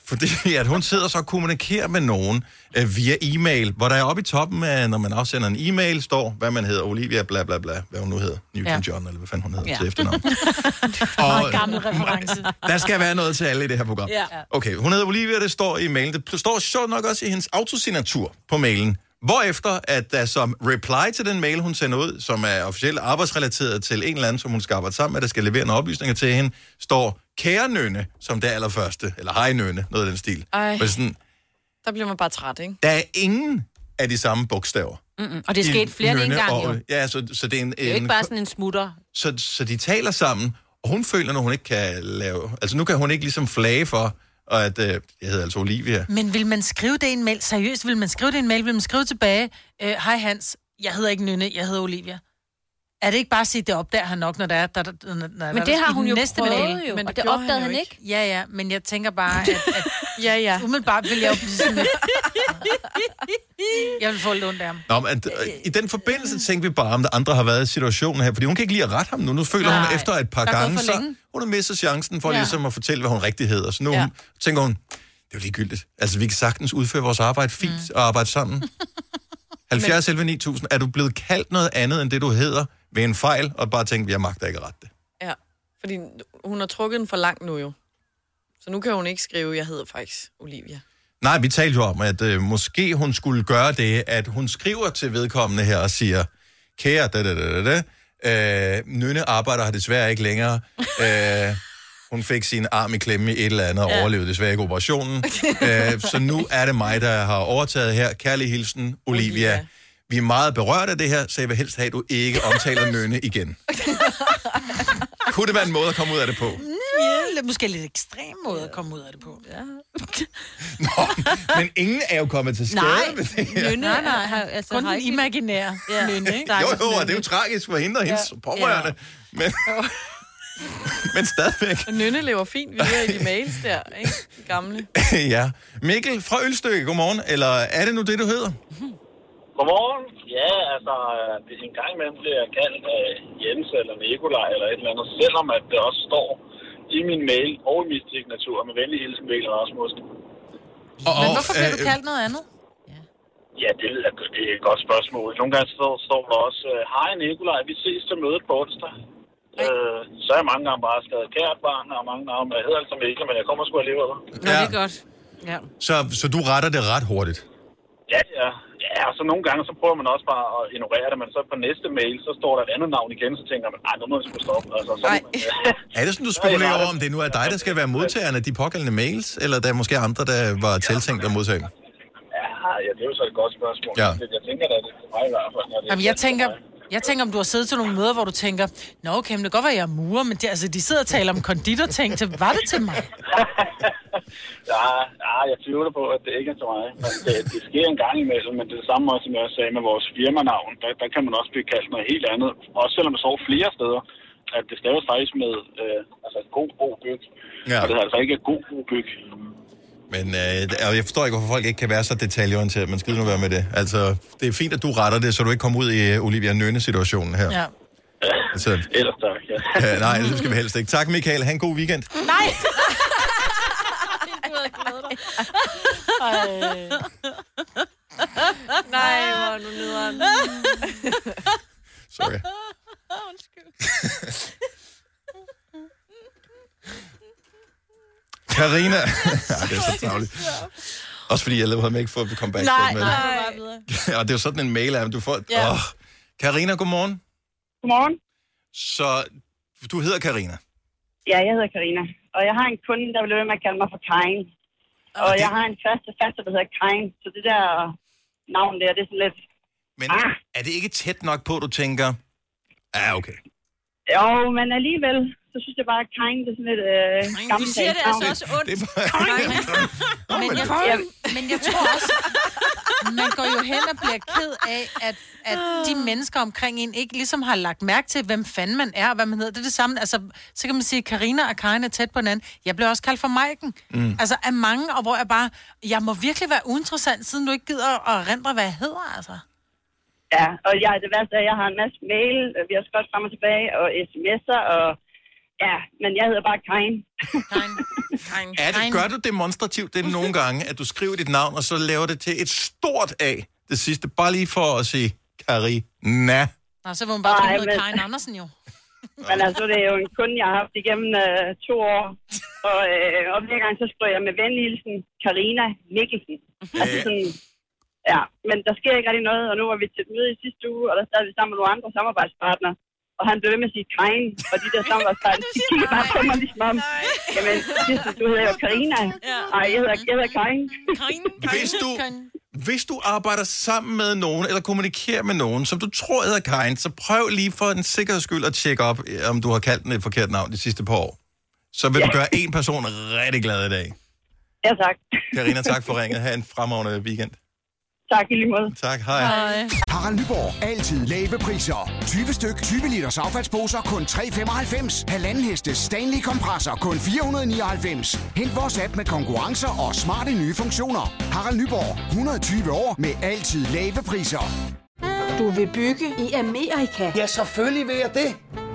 Speaker 1: Fordi at hun sidder så og kommunikerer med nogen øh, via e-mail, hvor der er oppe i toppen, af, når man afsender en e-mail, står, hvad man hedder, Olivia, bla bla bla, hvad hun nu hedder, Newton
Speaker 3: Ja.
Speaker 1: John, eller hvad fanden hun hedder
Speaker 3: Ja.
Speaker 1: til efternavn.
Speaker 3: Meget gammel reference.
Speaker 1: Der skal være noget til alle i det her program.
Speaker 3: Ja.
Speaker 1: Okay, hun hedder Olivia, det står i mailen. Det står sjovt nok også i hendes autosignatur på mailen. Hvorefter, at der som reply til den mail, hun sender ud, som er officielt arbejdsrelateret til en eller anden, som hun skal arbejde sammen med, der skal levere nogle oplysninger til hende, står kære nønne, som det allerførste, eller hej nønne, noget af den stil.
Speaker 4: Ej.
Speaker 1: Er sådan,
Speaker 4: Der bliver man bare træt, ikke?
Speaker 1: der er ingen af de samme bogstaver.
Speaker 2: Mm-mm. Og det er sket flere end en gang,
Speaker 1: og-
Speaker 2: jo.
Speaker 1: Ja, så, så det er en...
Speaker 2: Det er jo
Speaker 1: en
Speaker 2: ikke bare sådan en smutter.
Speaker 1: så, så de taler sammen, og hun føler, at hun ikke kan lave... Altså nu kan hun ikke ligesom flage for, og at... Øh, jeg hedder altså Olivia.
Speaker 3: Men vil man skrive det i en mail? Seriøst, vil man skrive det i en mail? Vil man skrive tilbage? øh, Hej Hans, jeg hedder ikke Nynne, jeg hedder Olivia. Er det ikke bare at sige, det opdager han nok, når der er... Der, der, når,
Speaker 2: Men det har hun jo prøvet jo, og det opdagede han ikke.
Speaker 3: Ja, ja, men jeg tænker bare, at... at ja, ja. Umiddelbart vil jeg jo blive sådan lidt... Jeg vil få lidt ondt af ham.
Speaker 1: Nå, men at, øh, i den forbindelse tænkte vi bare, om der andre har været i situationen her, fordi hun kan ikke lide at rette ham nu. Nu føler
Speaker 3: Nej,
Speaker 1: hun efter et par gange, så hun har mistet chancen for
Speaker 3: Ja.
Speaker 1: ligesom at fortælle, hvad hun rigtig hedder. Så nu
Speaker 3: Ja.
Speaker 1: ja. tænker hun, det er jo ligegyldigt. Altså, vi kan sagtens udføre vores arbejde fint mm. og arbejde sammen. 70 11 9000, er du blevet kaldt noget andet end det, du hedder ved en fejl, og bare tænkt, jeg magter ikke at rette det.
Speaker 4: Ja, fordi hun har trukket den for langt nu jo. Så nu kan hun ikke skrive, jeg hedder faktisk Olivia.
Speaker 1: Nej, vi talte jo om, at øh, måske hun skulle gøre det, at hun skriver til vedkommende her og siger, kære, da, da, da, da, da, øh, Nynne arbejder her desværre ikke længere. Øh, hun fik sin arm i klemme i et eller andet og
Speaker 22: Ja.
Speaker 1: overlevede desværre ikke operationen. øh, så nu er det mig, der har overtaget her. Kærlig hilsen, Olivia. Vi er meget berørt af det her, så jeg vil helst have, at du ikke omtaler Nynne igen. Kunne det være en måde at komme ud af det på?
Speaker 3: Ja, måske lidt ekstrem måde at komme ud af det på. Ja.
Speaker 1: Men ingen er jo kommet til skade
Speaker 3: Nej,
Speaker 1: med det her.
Speaker 3: Nynne, nej, nej, har, altså, kun den imaginære ja. Nynne, ikke?
Speaker 1: Jo, jo, og det er jo tragisk for hende og hendes
Speaker 3: Ja.
Speaker 1: ja. pårørende. Men, men stadigvæk.
Speaker 4: Og Nynne lever fint videre i de mails der, ikke? De gamle.
Speaker 1: ja. Mikkel fra Ølstykke, godmorgen. Eller er det nu det, du hedder?
Speaker 22: Godmorgen. Ja, altså, øh, det en gang imellem bliver jeg kaldt af Jens eller Nikolaj eller et eller andet, selvom at det også står i min mail og i min signatur med venlig hilsen, Mikkel Rasmussen.
Speaker 1: Og,
Speaker 3: Men hvorfor bliver du kaldt noget andet?
Speaker 22: Ja, det er, det er et godt spørgsmål. Nogle gange står, står der også, øh, hej Nikolaj, vi ses til mødet på onsdag. Øh, så er jeg mange gange bare skrevet kært barn, og mange gange, jeg hedder altså Mikkel, men jeg kommer sgu alligevel.
Speaker 2: Nå, det er godt. Ja.
Speaker 1: Så, så du retter det ret hurtigt?
Speaker 22: Ja, ja. Ja, og så nogle gange, så prøver man også bare at ignorere det, men så på næste mail, så står der et andet navn igen, så tænker man, nej, nu må vi sgu stoppe. Altså, så,
Speaker 1: Er det sådan, du spekulerer over, om det nu er dig, der skal være modtageren af de pågældende mails, eller der er måske andre, der var tiltænkt at modtage dem?
Speaker 22: ja, ja, det er jo så et godt spørgsmål.
Speaker 1: Ja.
Speaker 22: Det- Jeg tænker da, det er for mig i hvert fald. Er
Speaker 3: Jamen, jeg tænker, jeg tænker, om du har siddet til nogle møder, hvor du tænker, Nå, okay, men det kan godt være, jeg er murer, men det, altså, de sidder og taler om konditorting. Til, var det til mig?
Speaker 22: Ja, ja, jeg tvivler på, at det ikke er til mig. Men det, det sker en gang imellem, men det er det samme også, som jeg også sagde med vores firmanavn. Der, der kan man også blive kaldt noget helt andet. Også selvom det står flere steder, at det staves faktisk med øh, altså god, god byg.
Speaker 1: Ja.
Speaker 22: Og det er altså ikke god, god byg.
Speaker 1: Men øh, jeg forstår ikke, hvorfor folk ikke kan være så detaljeorienteret. Man skal nu være med det. Altså, det er fint, at du retter det, så du ikke kommer ud i uh, Olivia Nønne-situationen her.
Speaker 3: Ja.
Speaker 1: Altså,
Speaker 22: Ellers tak, ja.
Speaker 1: ja, nej, det skal vi helst ikke. Tak, Michael. Ha' en god weekend.
Speaker 2: Nej! du havde glædet dig.
Speaker 4: Nej, hvor nu nederen.
Speaker 1: Sorry. Karina. ja, det er så travligt. Også fordi jeg lavede mig ikke for at komme back
Speaker 4: Nej,
Speaker 1: med
Speaker 4: nej.
Speaker 1: det. Og det er jo sådan en mail, at du får...
Speaker 4: Ja.
Speaker 1: Åh. Karina, godmorgen.
Speaker 17: Godmorgen.
Speaker 1: Så du hedder Karina.
Speaker 17: Ja, jeg hedder Karina. Og jeg har en kunde, der vil løbe med at kalde mig for Karin. Og jeg har en faste faste, der hedder Karin. Så det der navn der, det er sådan lidt...
Speaker 1: Men ah. er det ikke tæt nok på, du tænker... Ja, ah, okay.
Speaker 17: Jo, men alligevel, så synes jeg bare, at Karin, det er sådan lidt øh, gammeldags
Speaker 2: siger det altså også ondt.
Speaker 1: Det er bare...
Speaker 3: Men jeg, jeg, men jeg tror også, man går jo hen og bliver ked af, at, at de mennesker omkring en ikke ligesom har lagt mærke til, hvem fanden man er, og hvad man hedder. Det er det samme. Altså, så kan man sige, at Karina og Karin er tæt på hinanden. Jeg blev også kaldt for Maiken. Mm. Altså, af mange, og hvor jeg bare, jeg må virkelig være uinteressant, siden du ikke gider at rendre, hvad jeg hedder, altså.
Speaker 17: Ja, og jeg, det værste er, at jeg har en masse mail, og vi har skrevet frem og tilbage, og sms'er, og ja, men jeg hedder bare Karin.
Speaker 1: Er det, gør du demonstrativt det nogle gange, at du skriver dit navn, og så laver det til et stort A, det sidste, bare lige for at sige Karina.
Speaker 3: Nå, så vil hun bare hedder
Speaker 17: men-
Speaker 3: Karin Andersen jo.
Speaker 17: Men altså, det er jo en kunde, jeg har haft igennem øh, to år, og, øh, og hver gang så skriver jeg med venhilsen Karina Mikkelsen. Altså sådan, ja, men der sker ikke rigtig noget, og nu var vi til et møde i sidste uge, og der sad vi sammen med nogle andre samarbejdspartnere, og han blev ved med at sige Karin, og de der samarbejdspartnere, de kigger bare på mig ligesom om, jamen, Kirsten, du hedder jo Karina. Nej, jeg hedder, jeg hedder Karin.
Speaker 1: Hvis du, hvis du arbejder sammen med nogen, eller kommunikerer med nogen, som du tror hedder Karin, så prøv lige for en sikkerheds skyld at tjekke op, om du har kaldt den et forkert navn de sidste par år. Så vil du gøre en person rigtig glad i dag.
Speaker 17: Ja, tak.
Speaker 1: Karina, tak for ringet. Ha' en fremragende weekend.
Speaker 17: Tak i lige måde.
Speaker 1: Tak, hej.
Speaker 20: Harald Nyborg. Altid lave priser. 20 styk, 20 liters affaldsposer kun 3,95. Halvanden heste Stanley kompresser kun 499. Hent vores app med konkurrencer og smarte nye funktioner. Harald Nyborg. 120 år med altid lave priser.
Speaker 21: Du vil bygge i Amerika?
Speaker 9: Ja, selvfølgelig vil jeg det.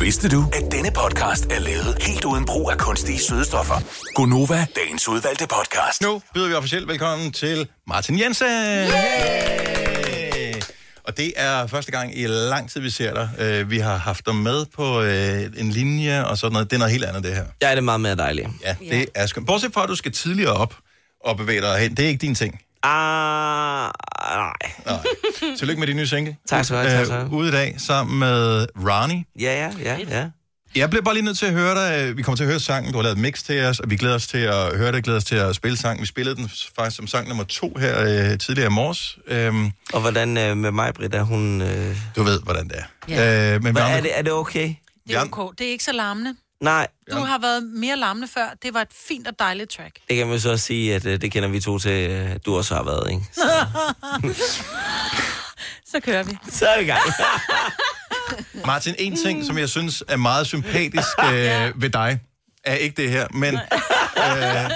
Speaker 5: Vidste du, at denne podcast er lavet helt uden brug af kunstige sødestoffer? Gonova, dagens udvalgte podcast.
Speaker 1: Nu byder vi officielt velkommen til Martin Jensen. Yay! Og det er første gang i lang tid, vi ser dig. Øh, Vi har haft dig med på øh, en linje og sådan noget. Det er noget helt andet, det her.
Speaker 23: Ja, det er meget mere dejligt.
Speaker 1: Ja, det er skønt. Bortset fra, at du skal tidligere op og bevæge dig hen. Det er ikke din ting.
Speaker 23: Ah, nej.
Speaker 1: nej. Tillykke med din nye single.
Speaker 23: Tak skal du have, have.
Speaker 1: Ude i dag sammen med Ronnie.
Speaker 23: Ja, ja, ja, ja.
Speaker 1: Jeg bliver bare lige nødt til at høre dig. Vi kommer til at høre sangen. Du har lavet et mix til os, og vi glæder os til at høre det. glæder os til at spille sangen. Vi spillede den faktisk som sang nummer to her øh, tidligere i morges. Øhm,
Speaker 23: Og hvordan øh, med mig, Britt, er hun... Øh...
Speaker 1: du ved, hvordan det er.
Speaker 3: Ja.
Speaker 1: Øh, men andre-
Speaker 23: er, det, er det okay?
Speaker 3: Det er ok. Det er ikke så larmende.
Speaker 23: Nej,
Speaker 3: Du har været mere larmende før. Det var et fint og dejligt track.
Speaker 23: det kan man så også sige, at øh, det kender vi to til, øh, du også har været, ikke?
Speaker 2: Så kører vi.
Speaker 23: Så er vi i gang.
Speaker 1: Martin, en ting, som jeg synes er meget sympatisk øh, ved dig, er ikke det her, men... Øh,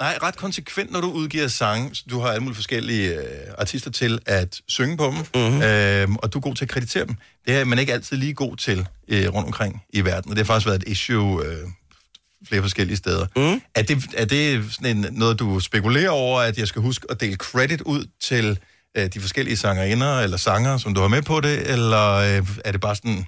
Speaker 1: nej, ret konsekvent, når du udgiver sange. Du har alle mulige forskellige øh, artister til at synge på dem, mm-hmm. øh, og du er god til at kreditere dem. Det er man ikke altid lige god til øh, rundt omkring i verden, og det har faktisk været et issue øh, flere forskellige steder. Mm. Er det, er det sådan en, noget, du spekulerer over, at jeg skal huske at dele credit ud til øh, de forskellige sangerinder eller sanger, som du har med på det, eller øh, er det bare sådan,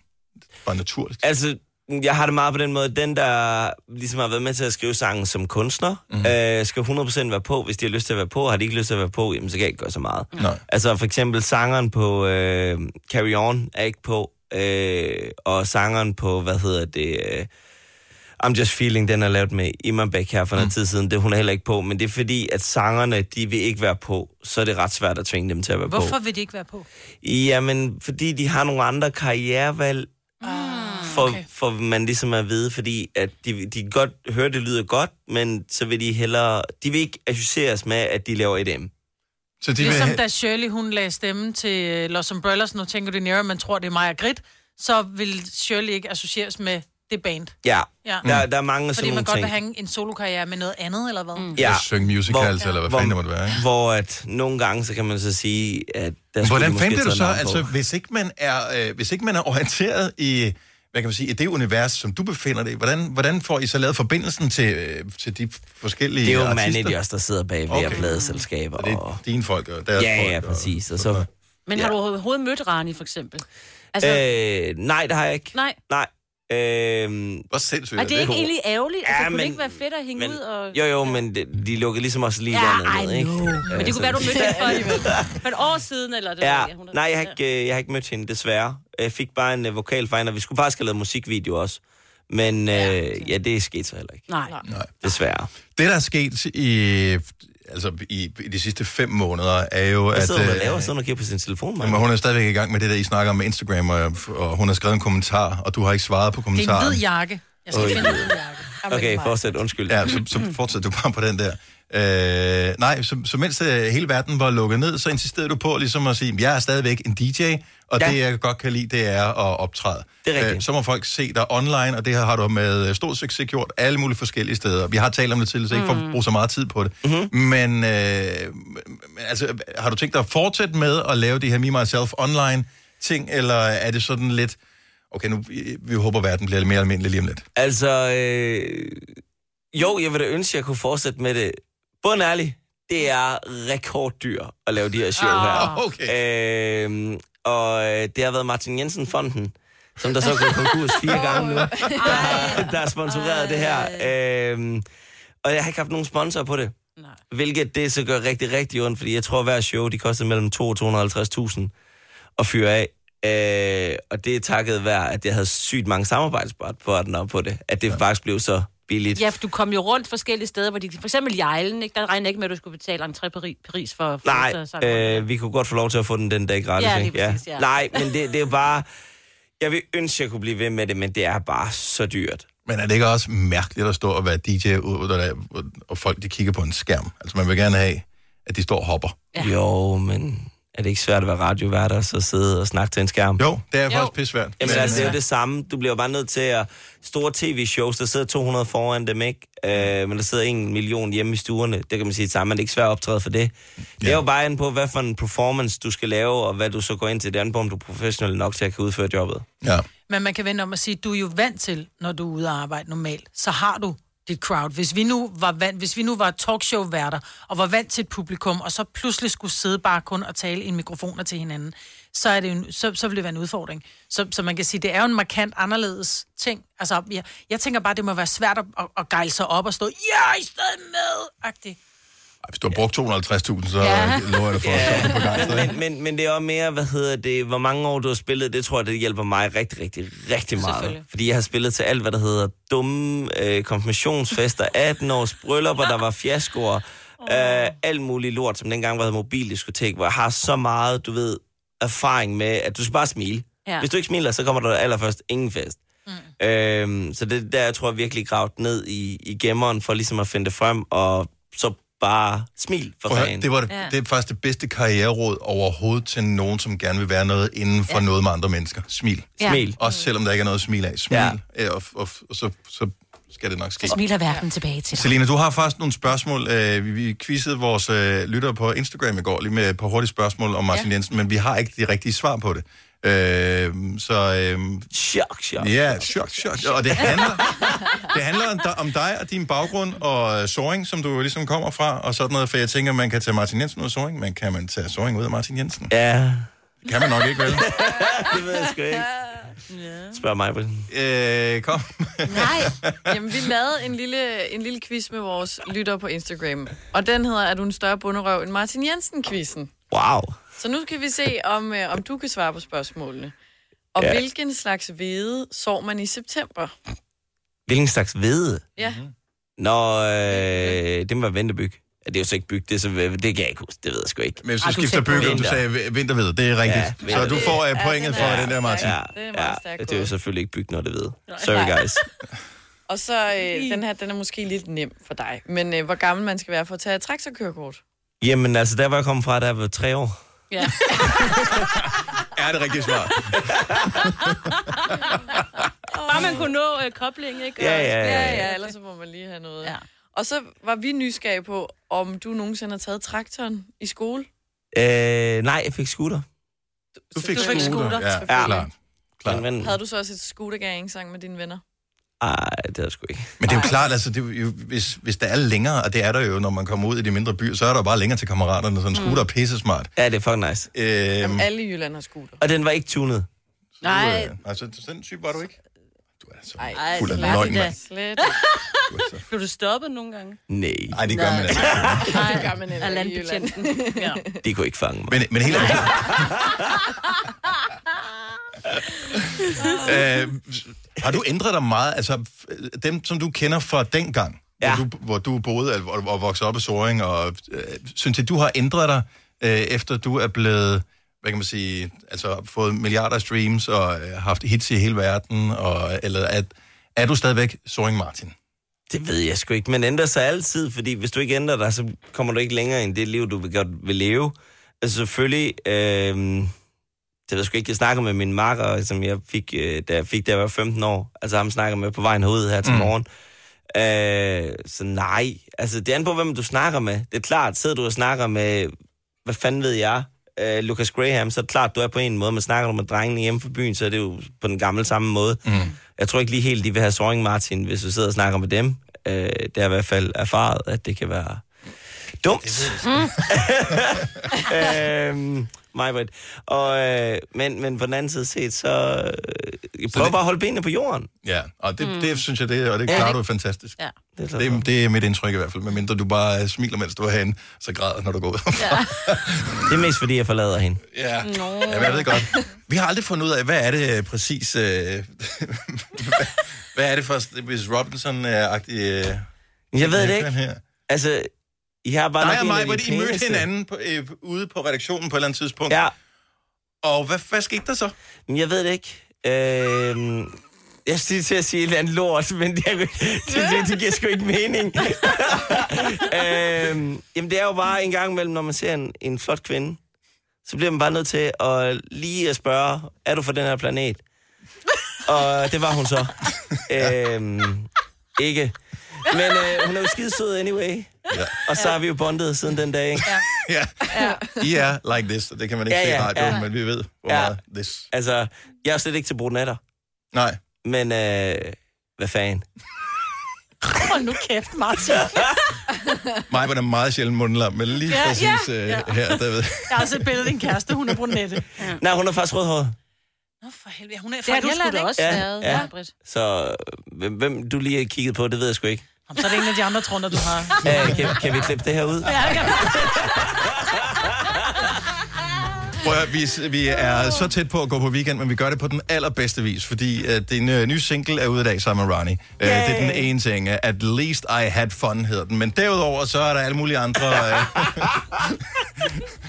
Speaker 1: Bare naturligt.
Speaker 23: Altså, jeg har det meget på den måde, den der ligesom har været med til at skrive sangen som kunstner,
Speaker 1: Mhm.
Speaker 23: mm. øh, skal 100% være på. Hvis de har lyst til at være på, har de ikke lyst til at være på, jamen så kan jeg ikke gøre så meget.
Speaker 1: Nej.
Speaker 23: Altså for eksempel sangeren på øh, Carry On er ikke på, øh, og sangeren på, hvad hedder det... Øh, I'm Just Feeling, den er lavet med Iman Bæk her for mm. noget tid siden, det er hun er heller ikke på, men det er fordi, at sangerne, de vil ikke være på, så er det ret svært at tvinge dem til at være
Speaker 3: Hvorfor
Speaker 23: på.
Speaker 3: vil de ikke være på?
Speaker 23: Jamen, fordi de har nogle andre karrierevalg, for, okay. for man ligesom at vide, fordi at de, de godt høre, det lyder godt, men så vil de hellere, de vil ikke associeres med, at de laver EDM.
Speaker 1: Så
Speaker 3: De ligesom da Shirley, hun lagde stemme til øh, Los Umbrellas, nu tænker du nære, man tror, det er Maja Grit, så vil Shirley ikke associeres med det band.
Speaker 23: Ja,
Speaker 3: Ja.
Speaker 23: Der, der er mange af
Speaker 3: Fordi
Speaker 23: sådan
Speaker 3: man
Speaker 23: nogle
Speaker 3: godt
Speaker 23: ting.
Speaker 3: vil have en solokarriere med noget andet, eller hvad? Mm.
Speaker 23: Ja.
Speaker 1: Synge musicals, eller hvad fanden det måtte være, ikke?
Speaker 23: Hvor at nogle gange, så kan man så sige, at... Der
Speaker 1: Hvordan fandt det du så, altså hvis ikke man er, øh, hvis ikke man er orienteret i, hvad kan man sige, i det univers, som du befinder dig i, hvordan, hvordan får I så lavet forbindelsen til, øh, til de forskellige
Speaker 23: Det er jo
Speaker 1: artister?
Speaker 23: managers, der sidder bag ved
Speaker 1: Okay.
Speaker 23: pladeselskaber.
Speaker 1: Og det er dine folk og deres
Speaker 23: ja,
Speaker 1: folk.
Speaker 23: Ja,
Speaker 1: og-
Speaker 23: præcis. Og så,
Speaker 2: Men har du overhovedet mødt Rani, for eksempel? Altså,
Speaker 23: øh, nej, det har jeg ikke.
Speaker 2: nej.
Speaker 23: Nej. Øh,
Speaker 1: Hvor sindssygt
Speaker 2: Er det ikke egentlig ærgerligt? Altså,
Speaker 23: Ja,
Speaker 2: kunne det
Speaker 23: men-
Speaker 2: ikke være fedt at hænge
Speaker 23: men-
Speaker 2: ud og...
Speaker 23: Jo, jo, men det, de lukkede ligesom også lige
Speaker 2: Ja, I
Speaker 23: ned, ikke?
Speaker 2: know. Men det kunne være, du mødte hende for, for et år siden, eller det
Speaker 23: Ja,
Speaker 2: ved jeg, hun er-
Speaker 23: nej, jeg har, ikke, øh, jeg har ikke mødt hende, desværre. Jeg fik bare en uh, vokal fra hende, og vi skulle faktisk have lavet musikvideo også. Men øh, ja, det er sket så heller ikke.
Speaker 2: Nej.
Speaker 1: Nej.
Speaker 23: Desværre.
Speaker 1: Det, der er sket i, altså, i, i de sidste fem måneder, er jo,
Speaker 23: Hvad
Speaker 1: at...
Speaker 23: sidder hun og
Speaker 1: øh,
Speaker 23: laver? Sidder hun og kigger på sin telefon,
Speaker 1: Jamen,
Speaker 23: Maja?
Speaker 1: hun er stadigvæk i gang med det der, I snakker om med Instagram, og, og hun har skrevet en kommentar, og du har ikke svaret på
Speaker 3: Det er en
Speaker 1: kommentaren.
Speaker 3: hvid jakke. Jeg skal finde en hvid jakke.
Speaker 23: Okay, fortsæt. Undskyld.
Speaker 1: Ja, så, så fortsætter du bare på den der. Øh, nej, så, så mens øh, hele verden var lukket ned, så insisterede du på ligesom at sige, jeg er stadigvæk en DJ, og ja. Det jeg godt kan lide, det er at optræde.
Speaker 23: Det er rigtigt.
Speaker 1: Øh, så må folk se dig online, og det her har du med øh, stor succes gjort alle mulige forskellige steder. Vi har talt om det tidligere, så ikke for at bruge så meget tid på det. Mm-hmm. Men, øh, altså, har du tænkt dig at fortsætte med at lave de her Me, Myself online ting, eller er det sådan lidt, okay, nu, vi, vi håber, verden bliver lidt mere almindelig lige om lidt?
Speaker 23: Altså, øh, jo, jeg vil da ønske, at jeg kunne fortsætte med det. Bund ærlig, det er rekorddyr at lave de her show her.
Speaker 1: Ah, okay.
Speaker 23: Øh, og det har været Martin Jensen-fonden, som der så gået konkurs fire gange nu, der, der har sponsoreret det her. Øh, og jeg har ikke haft nogen sponsor på det. Nej. Hvilket det så gør rigtig, rigtig ondt, fordi jeg tror, at hver show, de koster mellem 2 og 250.000 at fyre af. Øh, og det er takket være, at jeg havde sygt mange samarbejdspartnere på det, at det ja. faktisk blev så billigt.
Speaker 2: Ja, for du kom jo rundt forskellige steder, hvor de, for eksempel Jejlen, ikke? der regner jeg ikke med, at du skulle betale entré på Ri- Paris for... for
Speaker 23: Nej,
Speaker 2: så- så-
Speaker 23: øh, vi kunne godt få lov til at få den den dag gratis.
Speaker 2: Ja, lige
Speaker 23: ikke?
Speaker 2: præcis, ja.
Speaker 23: Nej, men det, det er jo bare... Jeg vil ønske, at jeg kunne blive ved med det, men det er bare så dyrt.
Speaker 1: Men er det ikke også mærkeligt at stå og være DJ, ud, og, og folk de kigger på en skærm? Altså man vil gerne have, at de står og hopper.
Speaker 23: Ja. Jo, men er det ikke svært at være radiovært og så sidde og snakke til en skærm?
Speaker 1: Jo, det er faktisk pissvært.
Speaker 23: Jamen altså, det er jo det samme. Du bliver jo bare nødt til at... Store tv-shows, der sidder 200 foran dem, ikke? Øh, men der sidder en million hjemme i stuerne. Det kan man sige det samme, men det er ikke svært at optræde for det. Det er jo bare an på, hvad for en performance du skal lave, og hvad du så går ind til. Det er an på, om du er professionel nok til at kunne udføre jobbet.
Speaker 1: Ja.
Speaker 3: Men man kan vende om at sige, du er jo vant til, når du er ude at arbejde normalt, så har du dit crowd. Hvis vi nu var vant, hvis vi nu var talkshow-værter, og var vant til et publikum, og så pludselig skulle sidde bare kun og tale i mikrofoner til hinanden, så, er det jo, en- så, så vil det være en udfordring. Så, så man kan sige, det er jo en markant anderledes ting. Altså, jeg, jeg tænker bare, det må være svært at, at, at gejle sig op og stå, ja, I stedet med, agtigt.
Speaker 1: Hvis du har brugt 250.000, så
Speaker 3: Ja.
Speaker 1: ja. lover jeg dig for at gang.
Speaker 23: men, men, men det er også mere, hvad hedder det, hvor mange år du har spillet, det tror jeg, det hjælper mig rigtig, rigtig, rigtig meget. Fordi jeg har spillet til alt, hvad der hedder dumme øh, konfirmationsfester, 18 års bryllupper, der var fiaskoer, øh, alt muligt lort, som dengang var mobildiskotek, hvor jeg har så meget, du ved, erfaring med, at du skal bare smile.
Speaker 2: Ja.
Speaker 23: Hvis du ikke smiler, så kommer der allerførst ingen fest. Mm. Øhm, så det er der, jeg tror jeg virkelig gravet ned i, i gemmeren, for ligesom at finde det frem, og så bare smil for fanden.
Speaker 1: det, var det, det er faktisk det bedste karriereråd overhovedet til nogen, som gerne vil være noget inden for ja. noget med andre mennesker. Smil.
Speaker 2: Ja.
Speaker 23: Smil.
Speaker 1: Også selvom der ikke er noget at smile af. Smil,
Speaker 23: Ja.
Speaker 1: ja. og, og, og så, så skal det nok ske.
Speaker 2: Så smiler verden tilbage til dig.
Speaker 1: Selina, du har faktisk nogle spørgsmål. Øh, vi, vi quizzede vores øh, lyttere på Instagram i går, lige med et par hurtige spørgsmål om Martin ja. Jensen, men vi har ikke de rigtige svar på det. Øh, så... Øh,
Speaker 23: chok, chok.
Speaker 1: Ja, chok, chok. Og det handler, det handler om, dig- og din baggrund og Soring, som du ligesom kommer fra, og sådan noget, for jeg tænker, man kan tage Martin Jensen ud af Soring, men kan man tage Soring ud af Martin Jensen?
Speaker 23: Ja.
Speaker 1: Kan man nok ikke, vel?
Speaker 23: det ved jeg sgu ikke. Spørg mig.
Speaker 1: Øh, kom.
Speaker 4: Nej. Jamen, vi lavede en lille, en lille quiz med vores lytter på Instagram. Og den hedder, er du en større bunderøv end Martin Jensen-quizzen?
Speaker 23: Wow.
Speaker 4: Så nu skal vi se, om, øh, om du kan svare på spørgsmålene. Og
Speaker 23: Ja.
Speaker 4: ja. hvilken slags hvede sår man i september?
Speaker 23: Hvilken slags hvede?
Speaker 4: Ja.
Speaker 23: Nå, øh, det må være ventebyg. Ja, det er jo så ikke byg, det, er så, det kan jeg ikke huske, det ved jeg sgu ikke.
Speaker 1: Men hvis du skifter bøger, du sagde vi- vinterved, det er rigtigt.
Speaker 23: Ja,
Speaker 1: så du får uh, pointet for den der, Martin.
Speaker 23: Ja,
Speaker 4: Det er
Speaker 23: ja,
Speaker 4: meget
Speaker 23: det er jo selvfølgelig ikke byg, når det ved. Sorry, guys.
Speaker 4: Og så, øh, den her, den er måske lidt nem for dig. Men øh, hvor gammel man skal være for at tage et traktorkørekort?
Speaker 23: Jamen, altså, der var jeg kommet fra, der var tre år.
Speaker 4: Ja.
Speaker 1: Er det rigtigt svar?
Speaker 2: Bare man kunne nå øh, kobling, ikke?
Speaker 23: Ja, ja, ja,
Speaker 4: ja,
Speaker 23: ja.
Speaker 4: ja, ellers så må man lige have noget. Ja. Og så var vi nysgerrige på, om du nogensinde har taget traktoren i skole.
Speaker 23: Øh, nej, jeg fik scooter.
Speaker 1: Du fik
Speaker 4: Du fik
Speaker 1: scooter.
Speaker 4: scooter,
Speaker 1: Ja,
Speaker 4: selvfølgelig.
Speaker 1: klart. klart.
Speaker 23: Men,
Speaker 4: Havde du så også et scootergæring sammen med dine venner?
Speaker 23: Ej, det er sgu ikke.
Speaker 1: Men det er jo klart, altså, det er jo, hvis, hvis der er længere, og det er der jo, når man kommer ud i de mindre byer, så er der bare længere til kammeraterne, så en scooter er pisse smart.
Speaker 23: Ja, det er fucking nice.
Speaker 1: Øhm,
Speaker 4: Jamen, alle i Jylland har scooter.
Speaker 23: Og den var ikke tunet.
Speaker 2: Nej.
Speaker 1: øh, altså, sådan type var du ikke?
Speaker 2: Ej,
Speaker 1: fuld af løgn,
Speaker 2: ikke.
Speaker 1: mand.
Speaker 4: Slet
Speaker 2: Blev du stoppet nogle gange?
Speaker 23: Nej,
Speaker 1: Nej, det gør man altså.
Speaker 2: Nej,
Speaker 4: det gør man ikke
Speaker 2: landbetjenten. Ja.
Speaker 23: de kunne ikke fange mig.
Speaker 1: Men, men helt ærligt. øh, har du ændret dig meget? Altså, dem, som du kender fra dengang, ja. hvor, du, hvor du boede og, og voksede op i Soring, og øh, synes jeg, du har ændret dig, øh, efter du er blevet, hvad kan man sige, altså fået milliarder af streams og øh, haft hits i hele verden, og, eller er, er du stadigvæk Soring Martin?
Speaker 23: Det ved jeg sgu ikke, men ændrer sig altid, fordi hvis du ikke ændrer dig, så kommer du ikke længere ind i det liv, du vil, godt vil leve. Altså selvfølgelig, øh, det ved jeg sgu ikke, jeg snakker med min makker, som jeg fik, øh, da jeg fik, da jeg var 15 år. Altså ham snakker med på vejen herud her til
Speaker 1: Mm.
Speaker 23: morgen. Øh, så nej, altså det er an på, hvem du snakker med. Det er klart, sidder du og snakker med, hvad fanden ved jeg, øh, Lucas Graham, så er det klart, du er på en måde, men snakker du med drengene hjemme fra byen, så er det jo på den gamle samme måde.
Speaker 1: Mm.
Speaker 23: Jeg tror ikke lige helt, de vil have Soaring Martin, hvis du sidder og snakker med dem. Øh, det er i hvert fald erfaret, at det kan være dumt. øhm, mig, Britt. Og, øh, men, men på den anden side set, så... Øh, jeg prøver
Speaker 1: det-
Speaker 23: bare at holde benene på jorden.
Speaker 1: Ja, og det,
Speaker 23: Mm.
Speaker 1: mm. det synes jeg, det, og det
Speaker 23: Ja,
Speaker 1: klarer
Speaker 23: det-
Speaker 1: du fantastisk.
Speaker 2: Ja.
Speaker 23: Det er,
Speaker 1: Det, det er mit indtryk i hvert fald, medmindre du bare smiler, mens du er herinde, så græder, når du går ud.
Speaker 2: Ja.
Speaker 23: det er mest fordi, jeg forlader hende.
Speaker 1: Ja. Ja, men jeg ved godt. Vi har aldrig fundet ud af, hvad er det øh, præcis... Øh, hvad, hvad er det for Miss Robinson-agtige... Øh,
Speaker 23: Jeg ved det
Speaker 1: øh,
Speaker 23: ikke.
Speaker 1: Her?
Speaker 23: Altså, Har bare
Speaker 1: Dig og mig,
Speaker 23: de
Speaker 1: hvor I mødte hinanden på, øh, ude på redaktionen på et eller andet tidspunkt.
Speaker 23: Ja.
Speaker 1: Og hvad, hvad skete der så?
Speaker 23: Jeg ved det ikke. Øh, jeg skulle til at sige et eller andet lort, men det, det, det, det giver sgu ikke mening. øh, jamen, det er jo bare en gang imellem, når man ser en, en flot kvinde, så bliver man bare nødt til at lige at spørge, er du fra den her planet? Og det var hun så. øh, ikke. Men øh, hun er jo skide sød anyway.
Speaker 1: Ja.
Speaker 23: Og så har vi jo bondet siden den dag, ikke?
Speaker 1: ja. I er like this, og det kan man ikke
Speaker 23: Ja,
Speaker 1: se i
Speaker 23: ja,
Speaker 1: radioen,
Speaker 23: ja.
Speaker 1: men vi ved, hvor
Speaker 23: Ja.
Speaker 1: meget this.
Speaker 23: Altså, jeg er slet ikke til brunetter.
Speaker 1: Nej.
Speaker 23: Men, øh, hvad fanden?
Speaker 3: Hold nu kæft, Martin.
Speaker 1: Mig var der meget sjældent mundlam, men lige
Speaker 3: Ja,
Speaker 1: præcis
Speaker 3: ja,
Speaker 1: øh,
Speaker 3: ja.
Speaker 1: her, der ved
Speaker 3: Jeg har også et billede af din kæreste, hun er brunette. Ja.
Speaker 23: Nej, hun er faktisk rødhåret.
Speaker 3: Nå, for helvede. Hun er
Speaker 2: Det
Speaker 3: fra
Speaker 2: har du
Speaker 3: Irland,
Speaker 2: sgu da
Speaker 3: ikke?
Speaker 2: også
Speaker 23: Ja,
Speaker 2: været,
Speaker 23: ja.
Speaker 2: ja.
Speaker 23: Så hvem, hvem du lige har kigget på, det ved jeg sgu ikke.
Speaker 3: Jamen, Så er det en af de andre trunder, du har.
Speaker 23: Æh, kan, kan vi klippe det her ud?
Speaker 3: Ja, kan
Speaker 1: Prøv at, høre, vi, vi er så tæt på at gå på weekend, men vi gør det på den allerbedste vis, fordi uh, din uh, nye single er ude i dag sammen med Ronnie. Uh, det er den ene ting. Uh, At least I had fun hedder den. Men derudover, så er der alle mulige andre... Uh,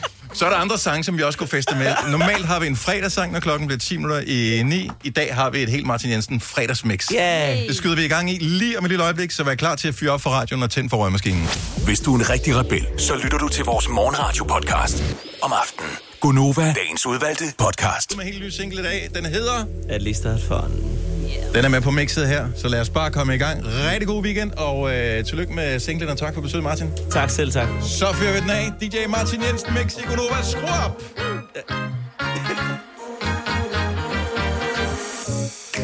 Speaker 1: så er der andre sange, som vi også kunne feste med. Normalt har vi en fredagssang, når klokken bliver 10 minutter i 9. I dag har vi et helt Martin Jensen fredagsmix.
Speaker 23: Yeah.
Speaker 1: Det skyder vi i gang i lige om et lille øjeblik, så vær klar til at fyre op for radioen og tænde for røgmaskinen.
Speaker 5: Hvis du er en rigtig rebel, så lytter du til vores morgenradio-podcast om aftenen. Gunova, dagens udvalgte podcast.
Speaker 1: Med helt ny single i dag. Den hedder...
Speaker 23: At least I had fun.
Speaker 1: Den er med på mixet her, så lad os bare komme i gang. Rigtig god weekend, og øh, tillykke med singlen, og tak for besøget, Martin.
Speaker 23: Tak selv, tak.
Speaker 1: Så fyrer vi den af. DJ Martin Jensen, Mix i Gunova. Skru op!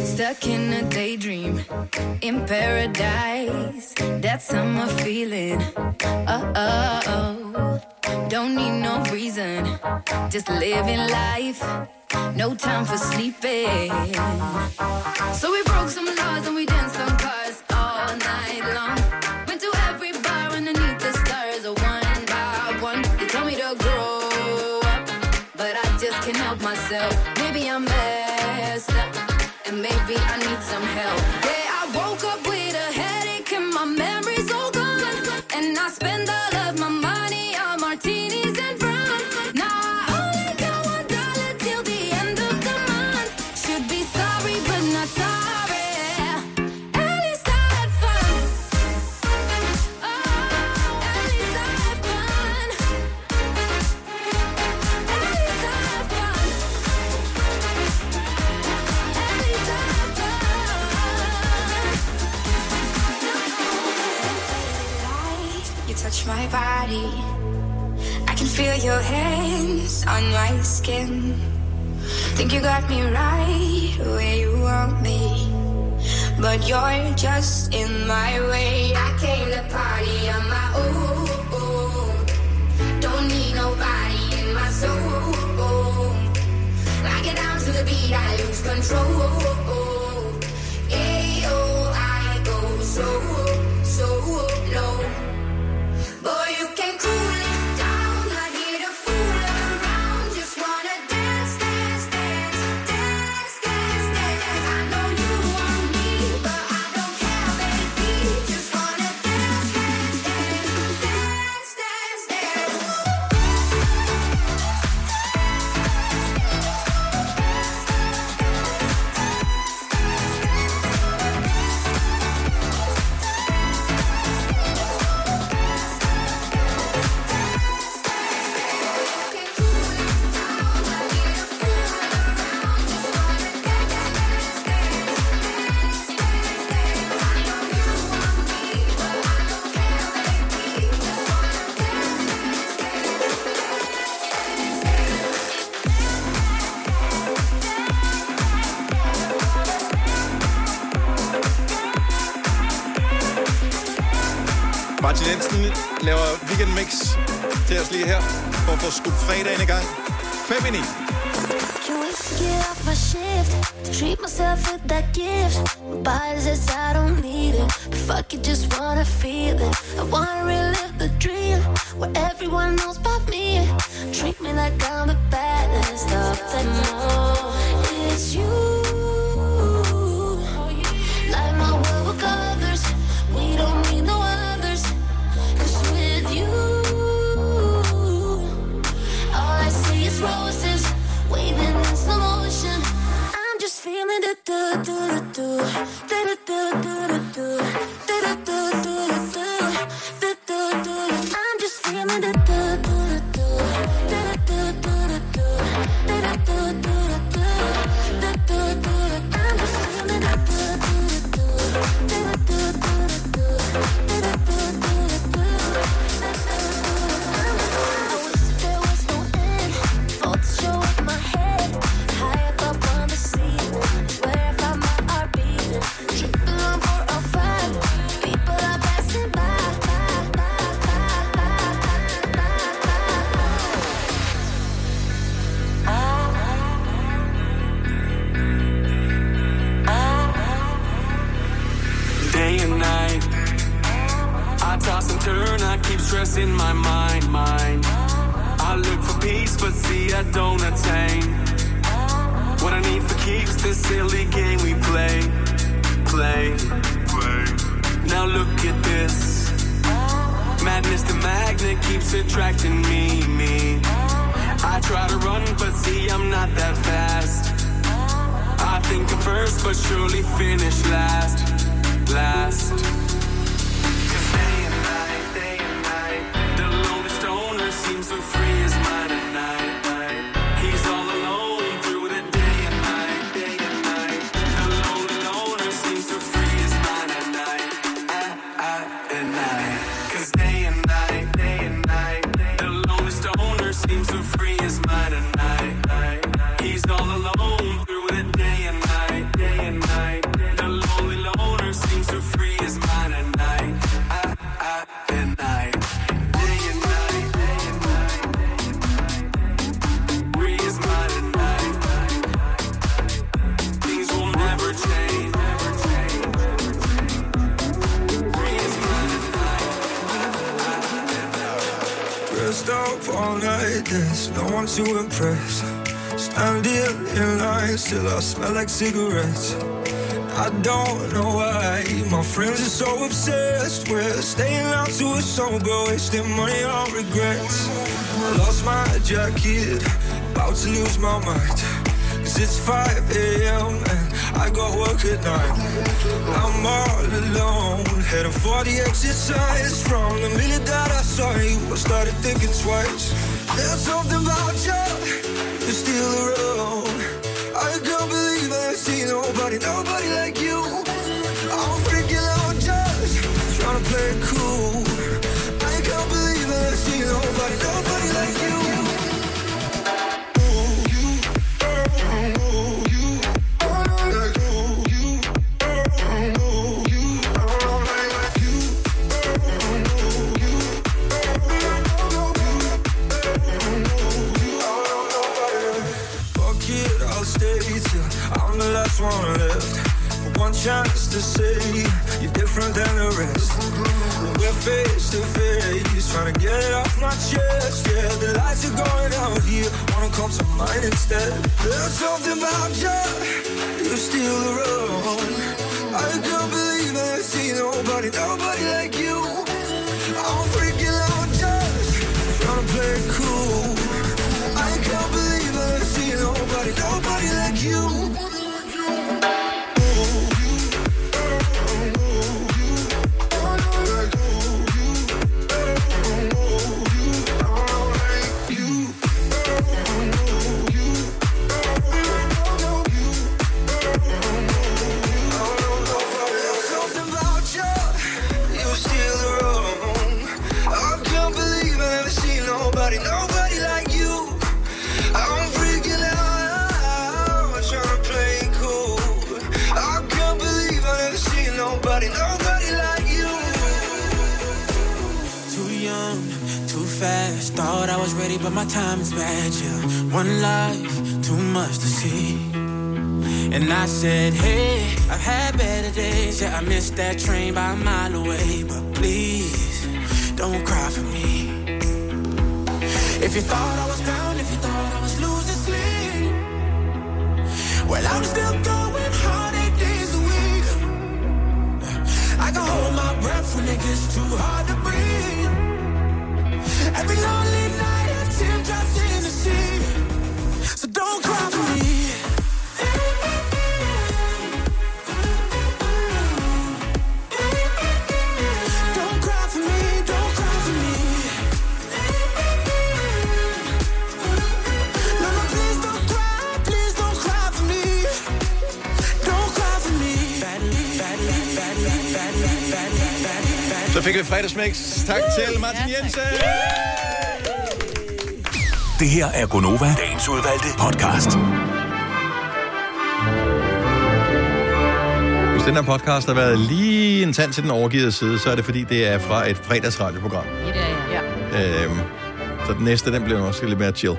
Speaker 24: Stuck in a daydream in paradise. That summer feeling. Oh, oh, oh. Don't need no reason, just living life. No time for sleeping. So we broke some laws and we danced on cars all night long. Went to every bar underneath the stars, uh, one by one. You told me to grow up, but I just can't help myself. Maybe I'm messed up, and maybe I need some help. Yeah, I woke up with a headache and my memory's all gone. And I spend all feel your hands on my skin. Think you got me right where you want me. But you're just in my way. I came to party on my own. Don't need nobody in my soul. I get down to the beat, I lose control. Ayo, I go so
Speaker 1: at få skudt fredagen i gang. 5 i 9.
Speaker 25: Can't wait get off my shift. Treat myself with that gift. My body says I don't need it. But fuck it, just wanna feel it. I wanna relive I
Speaker 26: don't attain. What I need for keeps this silly game we play, play, play. Now look at this. Madness, the magnet keeps attracting me, me. I try to run, but see I'm not that fast. I think I'm first, but surely finish last, last.
Speaker 27: To impress. Standing in line, still I smell like cigarettes. I don't know why my friends are so obsessed with staying out to a sober, wasting money on regrets. Lost my jacket, about to lose my mind. Cause it's 5 a.m. and I got work at night. I'm all alone, heading for the exercise. From the minute that I saw you, I started thinking twice. There's you, still around. I can't believe I've seen nobody, nobody like you. I'm freaking out just trying to play it cool. I can't believe I've seen nobody, nobody chance to say you're different than the rest. We're face to face, trying to get it off my chest. Yeah, the lights are going out here. Wanna come to mine instead. There's something about you, you're still around. I can't believe I see nobody, nobody like you.
Speaker 26: But my time is bad. Yeah, one life, too much to see. And I said, Hey, I've had better days. Yeah, I missed that train by a mile away. But please, don't cry for me. If you thought I was down, if you thought I was losing sleep, well, I'm still going hard eight days a week. I can hold my breath when it gets too hard to breathe. Every lonely night,
Speaker 1: Så fik vi fredagsmix. Tak til Martin Jensen.
Speaker 5: Det her er Gonova, dagens udvalgte podcast.
Speaker 1: Hvis den her podcast har været lige en tand til den overgivet side, så er det fordi, det er fra et fredagsradioprogram.
Speaker 2: Ja, det er. Ja.
Speaker 1: Øhm, så den næste, den bliver også lidt mere chill.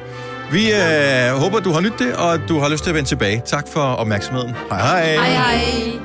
Speaker 1: Vi øh, håber, du har nydt det, og du har lyst til at vende tilbage. Tak for opmærksomheden. Hej hej.
Speaker 2: Hej hej.